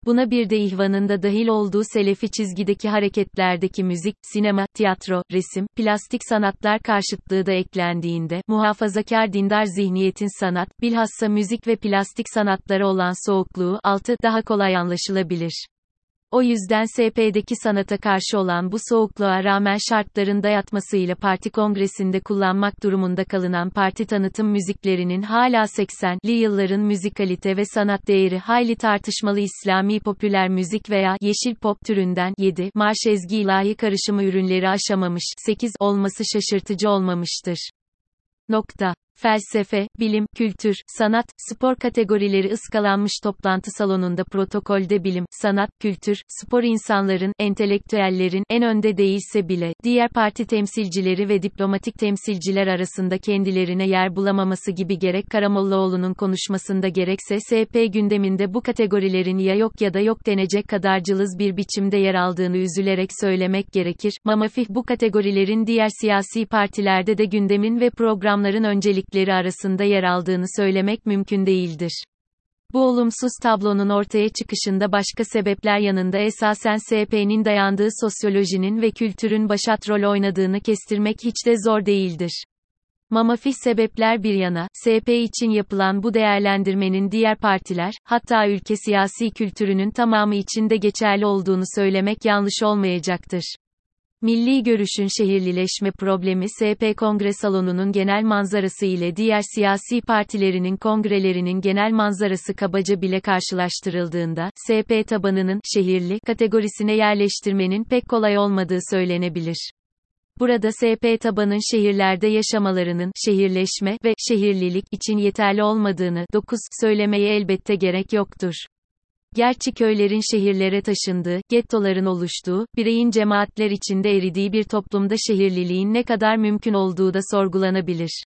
Buna bir de ihvanın da dahil olduğu selefi çizgideki hareketlerdeki müzik, sinema, tiyatro, resim, plastik sanatlar karşıtlığı da eklendiğinde, muhafazakar dindar zihniyetin sanat, bilhassa müzik ve plastik sanatlara olan soğukluğu, altı, daha kolay anlaşılabilir. O yüzden SP'deki sanata karşı olan bu soğukluğa rağmen şartların dayatmasıyla parti kongresinde kullanmak durumunda kalınan parti tanıtım müziklerinin hala 80'li yılların müzikalite ve sanat değeri hayli tartışmalı İslami popüler müzik veya yeşil pop türünden 7 marş ezgi ilahi karışımı ürünleri aşamamış 8 olması şaşırtıcı olmamıştır. Nokta felsefe, bilim, kültür, sanat, spor kategorileri ıskalanmış toplantı salonunda protokolde bilim, sanat, kültür, spor insanların, entelektüellerin, en önde değilse bile, diğer parti temsilcileri ve diplomatik temsilciler arasında kendilerine yer bulamaması gibi gerek Karamollaoğlu'nun konuşmasında gerekse SP gündeminde bu kategorilerin ya yok ya da yok denecek kadar cılız bir biçimde yer aldığını üzülerek söylemek gerekir. Mamafih bu kategorilerin diğer siyasi partilerde de gündemin ve programların öncelik özellikleri arasında yer aldığını söylemek mümkün değildir. Bu olumsuz tablonun ortaya çıkışında başka sebepler yanında esasen SP'nin dayandığı sosyolojinin ve kültürün başat rol oynadığını kestirmek hiç de zor değildir. Mamafih sebepler bir yana, SP için yapılan bu değerlendirmenin diğer partiler, hatta ülke siyasi kültürünün tamamı için de geçerli olduğunu söylemek yanlış olmayacaktır. Milli görüşün şehirlileşme problemi SP Kongre Salonu'nun genel manzarası ile diğer siyasi partilerinin kongrelerinin genel manzarası kabaca bile karşılaştırıldığında, SP tabanının, şehirli, kategorisine yerleştirmenin pek kolay olmadığı söylenebilir. Burada SP tabanın şehirlerde yaşamalarının, şehirleşme ve şehirlilik için yeterli olmadığını, 9, söylemeye elbette gerek yoktur. Gerçi köylerin şehirlere taşındığı, gettoların oluştuğu, bireyin cemaatler içinde eridiği bir toplumda şehirliliğin ne kadar mümkün olduğu da sorgulanabilir.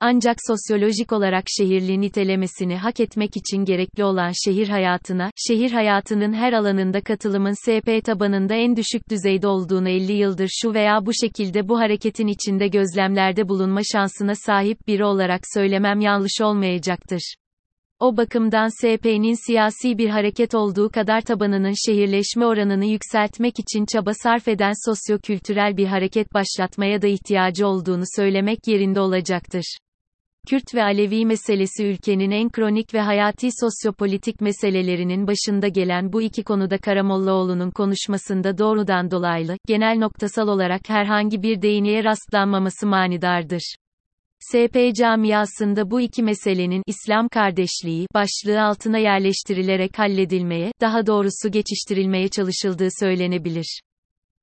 Ancak sosyolojik olarak şehirli nitelemesini hak etmek için gerekli olan şehir hayatına, şehir hayatının her alanında katılımın SP tabanında en düşük düzeyde olduğunu 50 yıldır şu veya bu şekilde bu hareketin içinde gözlemlerde bulunma şansına sahip biri olarak söylemem yanlış olmayacaktır. O bakımdan SP'nin siyasi bir hareket olduğu kadar tabanının şehirleşme oranını yükseltmek için çaba sarf eden sosyo-kültürel bir hareket başlatmaya da ihtiyacı olduğunu söylemek yerinde olacaktır. Kürt ve Alevi meselesi ülkenin en kronik ve hayati sosyopolitik meselelerinin başında gelen bu iki konuda Karamollaoğlu'nun konuşmasında doğrudan dolaylı, genel noktasal olarak herhangi bir değiniye rastlanmaması manidardır. SP camiasında bu iki meselenin İslam kardeşliği başlığı altına yerleştirilerek halledilmeye, daha doğrusu geçiştirilmeye çalışıldığı söylenebilir.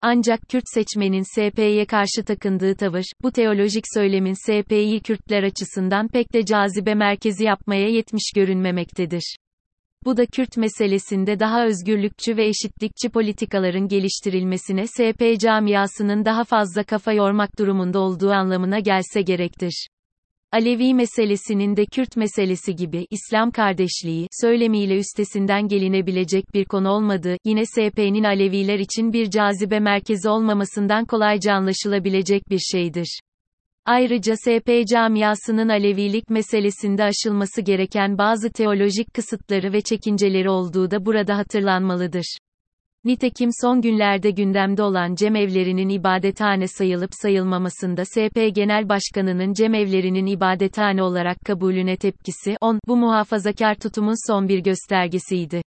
Ancak Kürt seçmenin SP'ye karşı takındığı tavır, bu teolojik söylemin SP'yi Kürtler açısından pek de cazibe merkezi yapmaya yetmiş görünmemektedir. Bu da Kürt meselesinde daha özgürlükçü ve eşitlikçi politikaların geliştirilmesine SP camiasının daha fazla kafa yormak durumunda olduğu anlamına gelse gerektir. Alevi meselesinin de Kürt meselesi gibi, İslam kardeşliği, söylemiyle üstesinden gelinebilecek bir konu olmadığı, yine SP'nin Aleviler için bir cazibe merkezi olmamasından kolayca anlaşılabilecek bir şeydir. Ayrıca SP camiasının Alevilik meselesinde aşılması gereken bazı teolojik kısıtları ve çekinceleri olduğu da burada hatırlanmalıdır. Nitekim son günlerde gündemde olan cemevlerinin ibadethane sayılıp sayılmamasında SP Genel Başkanı'nın cemevlerinin ibadethane olarak kabulüne tepkisi, 10, bu muhafazakar tutumun son bir göstergesiydi.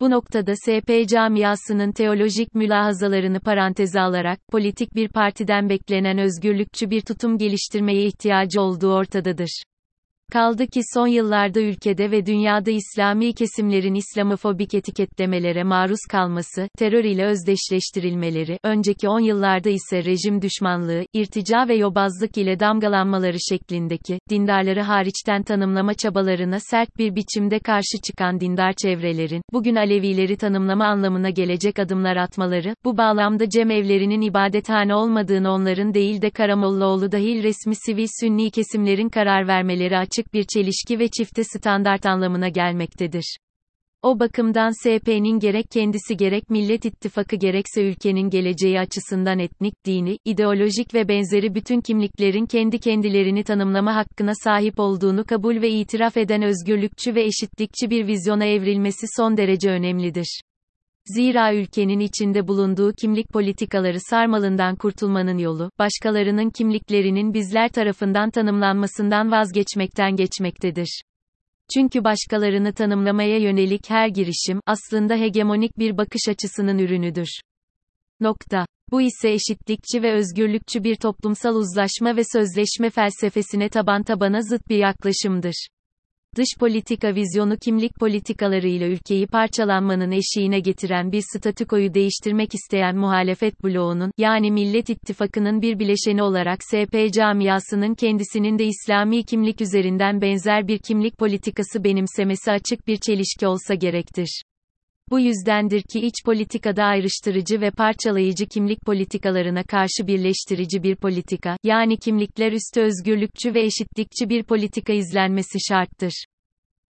Bu noktada SP camiasının teolojik mülahazalarını paranteze alarak, politik bir partiden beklenen özgürlükçü bir tutum geliştirmeye ihtiyacı olduğu ortadadır. Kaldı ki son yıllarda ülkede ve dünyada İslami kesimlerin İslamofobik etiketlemelere maruz kalması, terör ile özdeşleştirilmeleri, önceki 10 yıllarda ise rejim düşmanlığı, irtica ve yobazlık ile damgalanmaları şeklindeki, dindarları hariçten tanımlama çabalarına sert bir biçimde karşı çıkan dindar çevrelerin, bugün Alevileri tanımlama anlamına gelecek adımlar atmaları, bu bağlamda cemevlerinin ibadethane olmadığını onların değil de Karamollaoğlu dahil resmi sivil sünni kesimlerin karar vermeleri açık açık bir çelişki ve çifte standart anlamına gelmektedir. O bakımdan SP'nin gerek kendisi gerek Millet İttifakı gerekse ülkenin geleceği açısından etnik, dini, ideolojik ve benzeri bütün kimliklerin kendi kendilerini tanımlama hakkına sahip olduğunu kabul ve itiraf eden özgürlükçü ve eşitlikçi bir vizyona evrilmesi son derece önemlidir. Zira ülkenin içinde bulunduğu kimlik politikaları sarmalından kurtulmanın yolu, başkalarının kimliklerinin bizler tarafından tanımlanmasından vazgeçmekten geçmektedir. Çünkü başkalarını tanımlamaya yönelik her girişim, aslında hegemonik bir bakış açısının ürünüdür. Nokta. Bu ise eşitlikçi ve özgürlükçü bir toplumsal uzlaşma ve sözleşme felsefesine taban tabana zıt bir yaklaşımdır dış politika vizyonu kimlik politikalarıyla ülkeyi parçalanmanın eşiğine getiren bir statükoyu değiştirmek isteyen muhalefet bloğunun, yani Millet İttifakı'nın bir bileşeni olarak SP camiasının kendisinin de İslami kimlik üzerinden benzer bir kimlik politikası benimsemesi açık bir çelişki olsa gerektir. Bu yüzdendir ki iç politikada ayrıştırıcı ve parçalayıcı kimlik politikalarına karşı birleştirici bir politika, yani kimlikler üstü özgürlükçü ve eşitlikçi bir politika izlenmesi şarttır.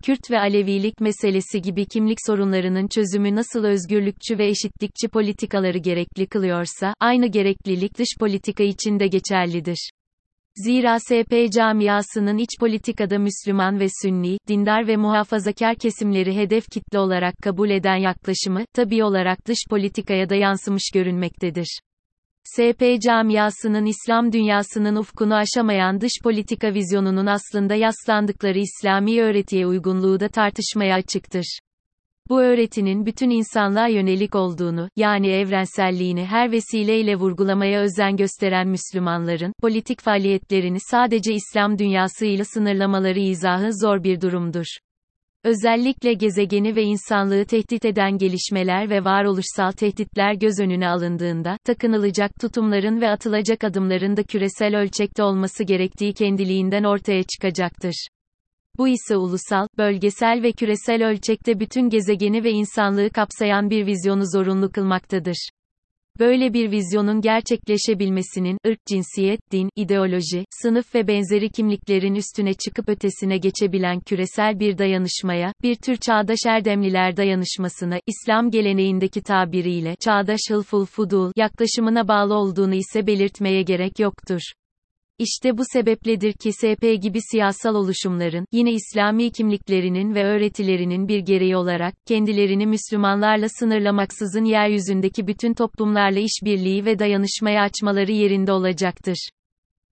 Kürt ve Alevilik meselesi gibi kimlik sorunlarının çözümü nasıl özgürlükçü ve eşitlikçi politikaları gerekli kılıyorsa, aynı gereklilik dış politika için de geçerlidir. Zira SP camiasının iç politikada Müslüman ve Sünni, dindar ve muhafazakar kesimleri hedef kitle olarak kabul eden yaklaşımı, tabi olarak dış politikaya da yansımış görünmektedir. SP camiasının İslam dünyasının ufkunu aşamayan dış politika vizyonunun aslında yaslandıkları İslami öğretiye uygunluğu da tartışmaya açıktır. Bu öğretinin bütün insanlığa yönelik olduğunu, yani evrenselliğini her vesileyle vurgulamaya özen gösteren Müslümanların, politik faaliyetlerini sadece İslam dünyasıyla sınırlamaları izahı zor bir durumdur. Özellikle gezegeni ve insanlığı tehdit eden gelişmeler ve varoluşsal tehditler göz önüne alındığında, takınılacak tutumların ve atılacak adımların da küresel ölçekte olması gerektiği kendiliğinden ortaya çıkacaktır. Bu ise ulusal, bölgesel ve küresel ölçekte bütün gezegeni ve insanlığı kapsayan bir vizyonu zorunlu kılmaktadır. Böyle bir vizyonun gerçekleşebilmesinin, ırk, cinsiyet, din, ideoloji, sınıf ve benzeri kimliklerin üstüne çıkıp ötesine geçebilen küresel bir dayanışmaya, bir tür çağdaş erdemliler dayanışmasına, İslam geleneğindeki tabiriyle, çağdaş hılful fudul, yaklaşımına bağlı olduğunu ise belirtmeye gerek yoktur. İşte bu sebepledir ki SP gibi siyasal oluşumların, yine İslami kimliklerinin ve öğretilerinin bir gereği olarak, kendilerini Müslümanlarla sınırlamaksızın yeryüzündeki bütün toplumlarla işbirliği ve dayanışmaya açmaları yerinde olacaktır.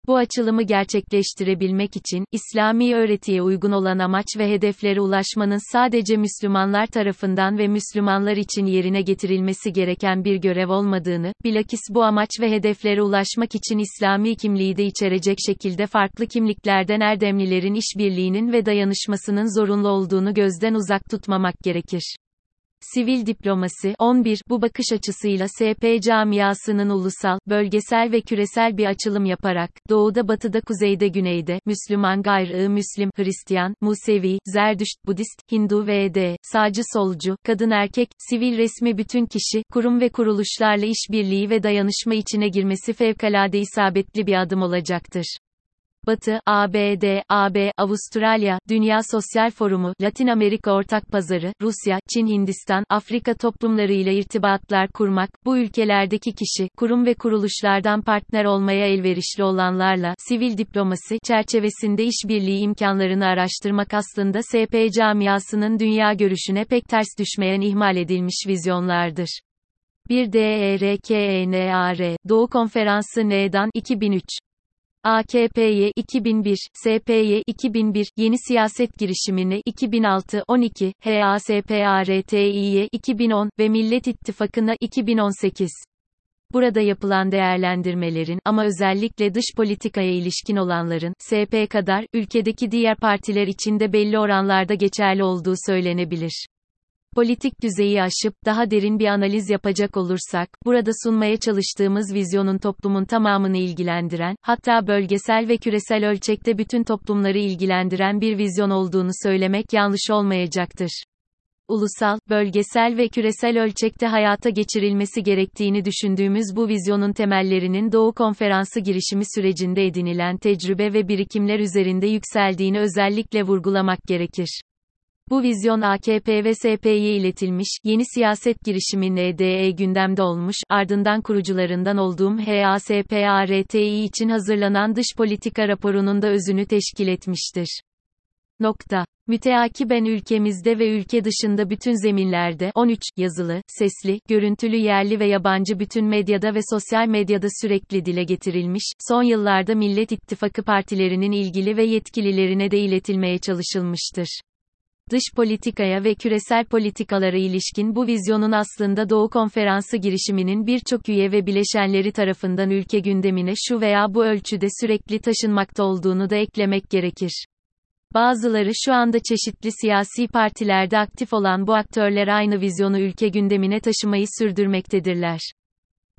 Bu açılımı gerçekleştirebilmek için, İslami öğretiye uygun olan amaç ve hedeflere ulaşmanın sadece Müslümanlar tarafından ve Müslümanlar için yerine getirilmesi gereken bir görev olmadığını, bilakis bu amaç ve hedeflere ulaşmak için İslami kimliği de içerecek şekilde farklı kimliklerden erdemlilerin işbirliğinin ve dayanışmasının zorunlu olduğunu gözden uzak tutmamak gerekir. Sivil diplomasi 11 bu bakış açısıyla SP camiasının ulusal, bölgesel ve küresel bir açılım yaparak doğuda, batıda, kuzeyde, güneyde Müslüman, gayr-Müslim, Hristiyan, Musevi, Zerdüşt, Budist, Hindu ve D, sağcı solcu, kadın erkek, sivil resmi bütün kişi, kurum ve kuruluşlarla işbirliği ve dayanışma içine girmesi fevkalade isabetli bir adım olacaktır. Batı, ABD, AB, Avustralya, Dünya Sosyal Forumu, Latin Amerika Ortak Pazarı, Rusya, Çin Hindistan, Afrika toplumlarıyla irtibatlar kurmak, bu ülkelerdeki kişi, kurum ve kuruluşlardan partner olmaya elverişli olanlarla, sivil diplomasi çerçevesinde işbirliği imkanlarını araştırmak aslında SP camiasının dünya görüşüne pek ters düşmeyen ihmal edilmiş vizyonlardır. 1 DERKENAR, Doğu Konferansı NEDAN 2003 AKP'ye 2001, SP'ye 2001, Yeni Siyaset Girişimine 2006, 12, HASPARTİ'ye 2010 ve Millet İttifakı'na 2018. Burada yapılan değerlendirmelerin ama özellikle dış politikaya ilişkin olanların SP kadar ülkedeki diğer partiler için de belli oranlarda geçerli olduğu söylenebilir. Politik düzeyi aşıp, daha derin bir analiz yapacak olursak, burada sunmaya çalıştığımız vizyonun toplumun tamamını ilgilendiren, hatta bölgesel ve küresel ölçekte bütün toplumları ilgilendiren bir vizyon olduğunu söylemek yanlış olmayacaktır. Ulusal, bölgesel ve küresel ölçekte hayata geçirilmesi gerektiğini düşündüğümüz bu vizyonun temellerinin Doğu Konferansı girişimi sürecinde edinilen tecrübe ve birikimler üzerinde yükseldiğini özellikle vurgulamak gerekir. Bu vizyon AKP ve SP'ye iletilmiş, yeni siyaset girişimi NDE gündemde olmuş, ardından kurucularından olduğum HASPARTİ için hazırlanan dış politika raporunun da özünü teşkil etmiştir. Nokta. Müteakiben ülkemizde ve ülke dışında bütün zeminlerde 13 yazılı, sesli, görüntülü yerli ve yabancı bütün medyada ve sosyal medyada sürekli dile getirilmiş, son yıllarda Millet İttifakı partilerinin ilgili ve yetkililerine de iletilmeye çalışılmıştır dış politikaya ve küresel politikalara ilişkin bu vizyonun aslında Doğu Konferansı girişiminin birçok üye ve bileşenleri tarafından ülke gündemine şu veya bu ölçüde sürekli taşınmakta olduğunu da eklemek gerekir. Bazıları şu anda çeşitli siyasi partilerde aktif olan bu aktörler aynı vizyonu ülke gündemine taşımayı sürdürmektedirler.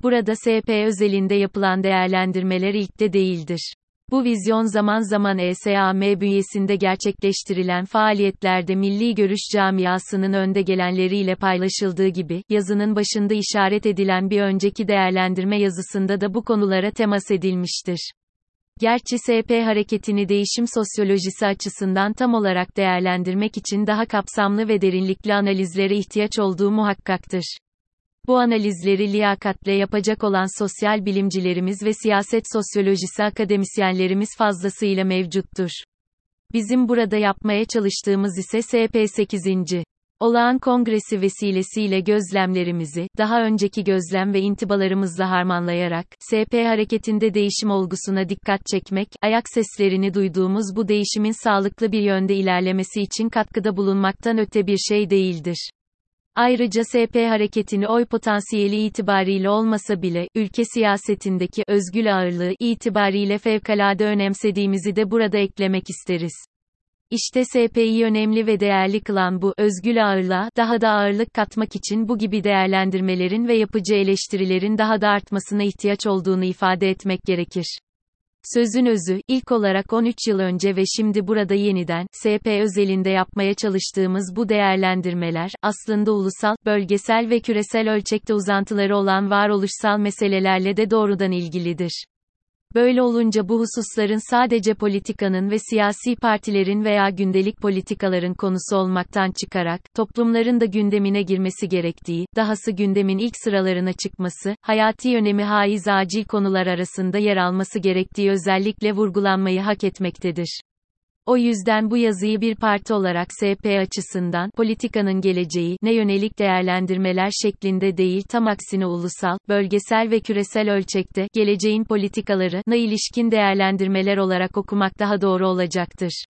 Burada SP özelinde yapılan değerlendirmeler ilkte değildir. Bu vizyon zaman zaman ESAM bünyesinde gerçekleştirilen faaliyetlerde milli görüş camiasının önde gelenleriyle paylaşıldığı gibi, yazının başında işaret edilen bir önceki değerlendirme yazısında da bu konulara temas edilmiştir. Gerçi SP hareketini değişim sosyolojisi açısından tam olarak değerlendirmek için daha kapsamlı ve derinlikli analizlere ihtiyaç olduğu muhakkaktır. Bu analizleri liyakatle yapacak olan sosyal bilimcilerimiz ve siyaset sosyolojisi akademisyenlerimiz fazlasıyla mevcuttur. Bizim burada yapmaya çalıştığımız ise SP8. Olağan Kongresi vesilesiyle gözlemlerimizi, daha önceki gözlem ve intibalarımızla harmanlayarak, SP hareketinde değişim olgusuna dikkat çekmek, ayak seslerini duyduğumuz bu değişimin sağlıklı bir yönde ilerlemesi için katkıda bulunmaktan öte bir şey değildir. Ayrıca SP hareketini oy potansiyeli itibariyle olmasa bile, ülke siyasetindeki özgül ağırlığı itibariyle fevkalade önemsediğimizi de burada eklemek isteriz. İşte SP'yi önemli ve değerli kılan bu, özgül ağırlığa, daha da ağırlık katmak için bu gibi değerlendirmelerin ve yapıcı eleştirilerin daha da artmasına ihtiyaç olduğunu ifade etmek gerekir. Sözün özü, ilk olarak 13 yıl önce ve şimdi burada yeniden, SP özelinde yapmaya çalıştığımız bu değerlendirmeler, aslında ulusal, bölgesel ve küresel ölçekte uzantıları olan varoluşsal meselelerle de doğrudan ilgilidir. Böyle olunca bu hususların sadece politikanın ve siyasi partilerin veya gündelik politikaların konusu olmaktan çıkarak, toplumların da gündemine girmesi gerektiği, dahası gündemin ilk sıralarına çıkması, hayati önemi haiz acil konular arasında yer alması gerektiği özellikle vurgulanmayı hak etmektedir. O yüzden bu yazıyı bir parti olarak SP açısından politikanın geleceği ne yönelik değerlendirmeler şeklinde değil tam aksine ulusal, bölgesel ve küresel ölçekte geleceğin politikaları na ilişkin değerlendirmeler olarak okumak daha doğru olacaktır.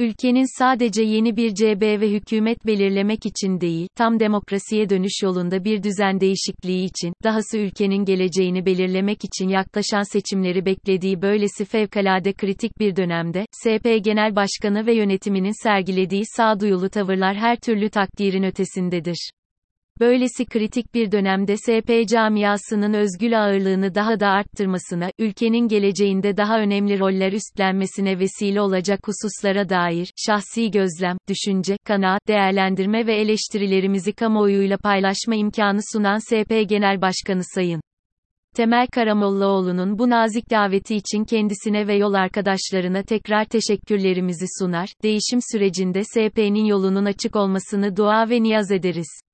Ülkenin sadece yeni bir CB ve hükümet belirlemek için değil, tam demokrasiye dönüş yolunda bir düzen değişikliği için, dahası ülkenin geleceğini belirlemek için yaklaşan seçimleri beklediği böylesi fevkalade kritik bir dönemde, SP Genel Başkanı ve yönetiminin sergilediği sağduyulu tavırlar her türlü takdirin ötesindedir. Böylesi kritik bir dönemde SP camiasının özgül ağırlığını daha da arttırmasına, ülkenin geleceğinde daha önemli roller üstlenmesine vesile olacak hususlara dair, şahsi gözlem, düşünce, kanaat, değerlendirme ve eleştirilerimizi kamuoyuyla paylaşma imkanı sunan SP Genel Başkanı Sayın Temel Karamollaoğlu'nun bu nazik daveti için kendisine ve yol arkadaşlarına tekrar teşekkürlerimizi sunar, değişim sürecinde SP'nin yolunun açık olmasını dua ve niyaz ederiz.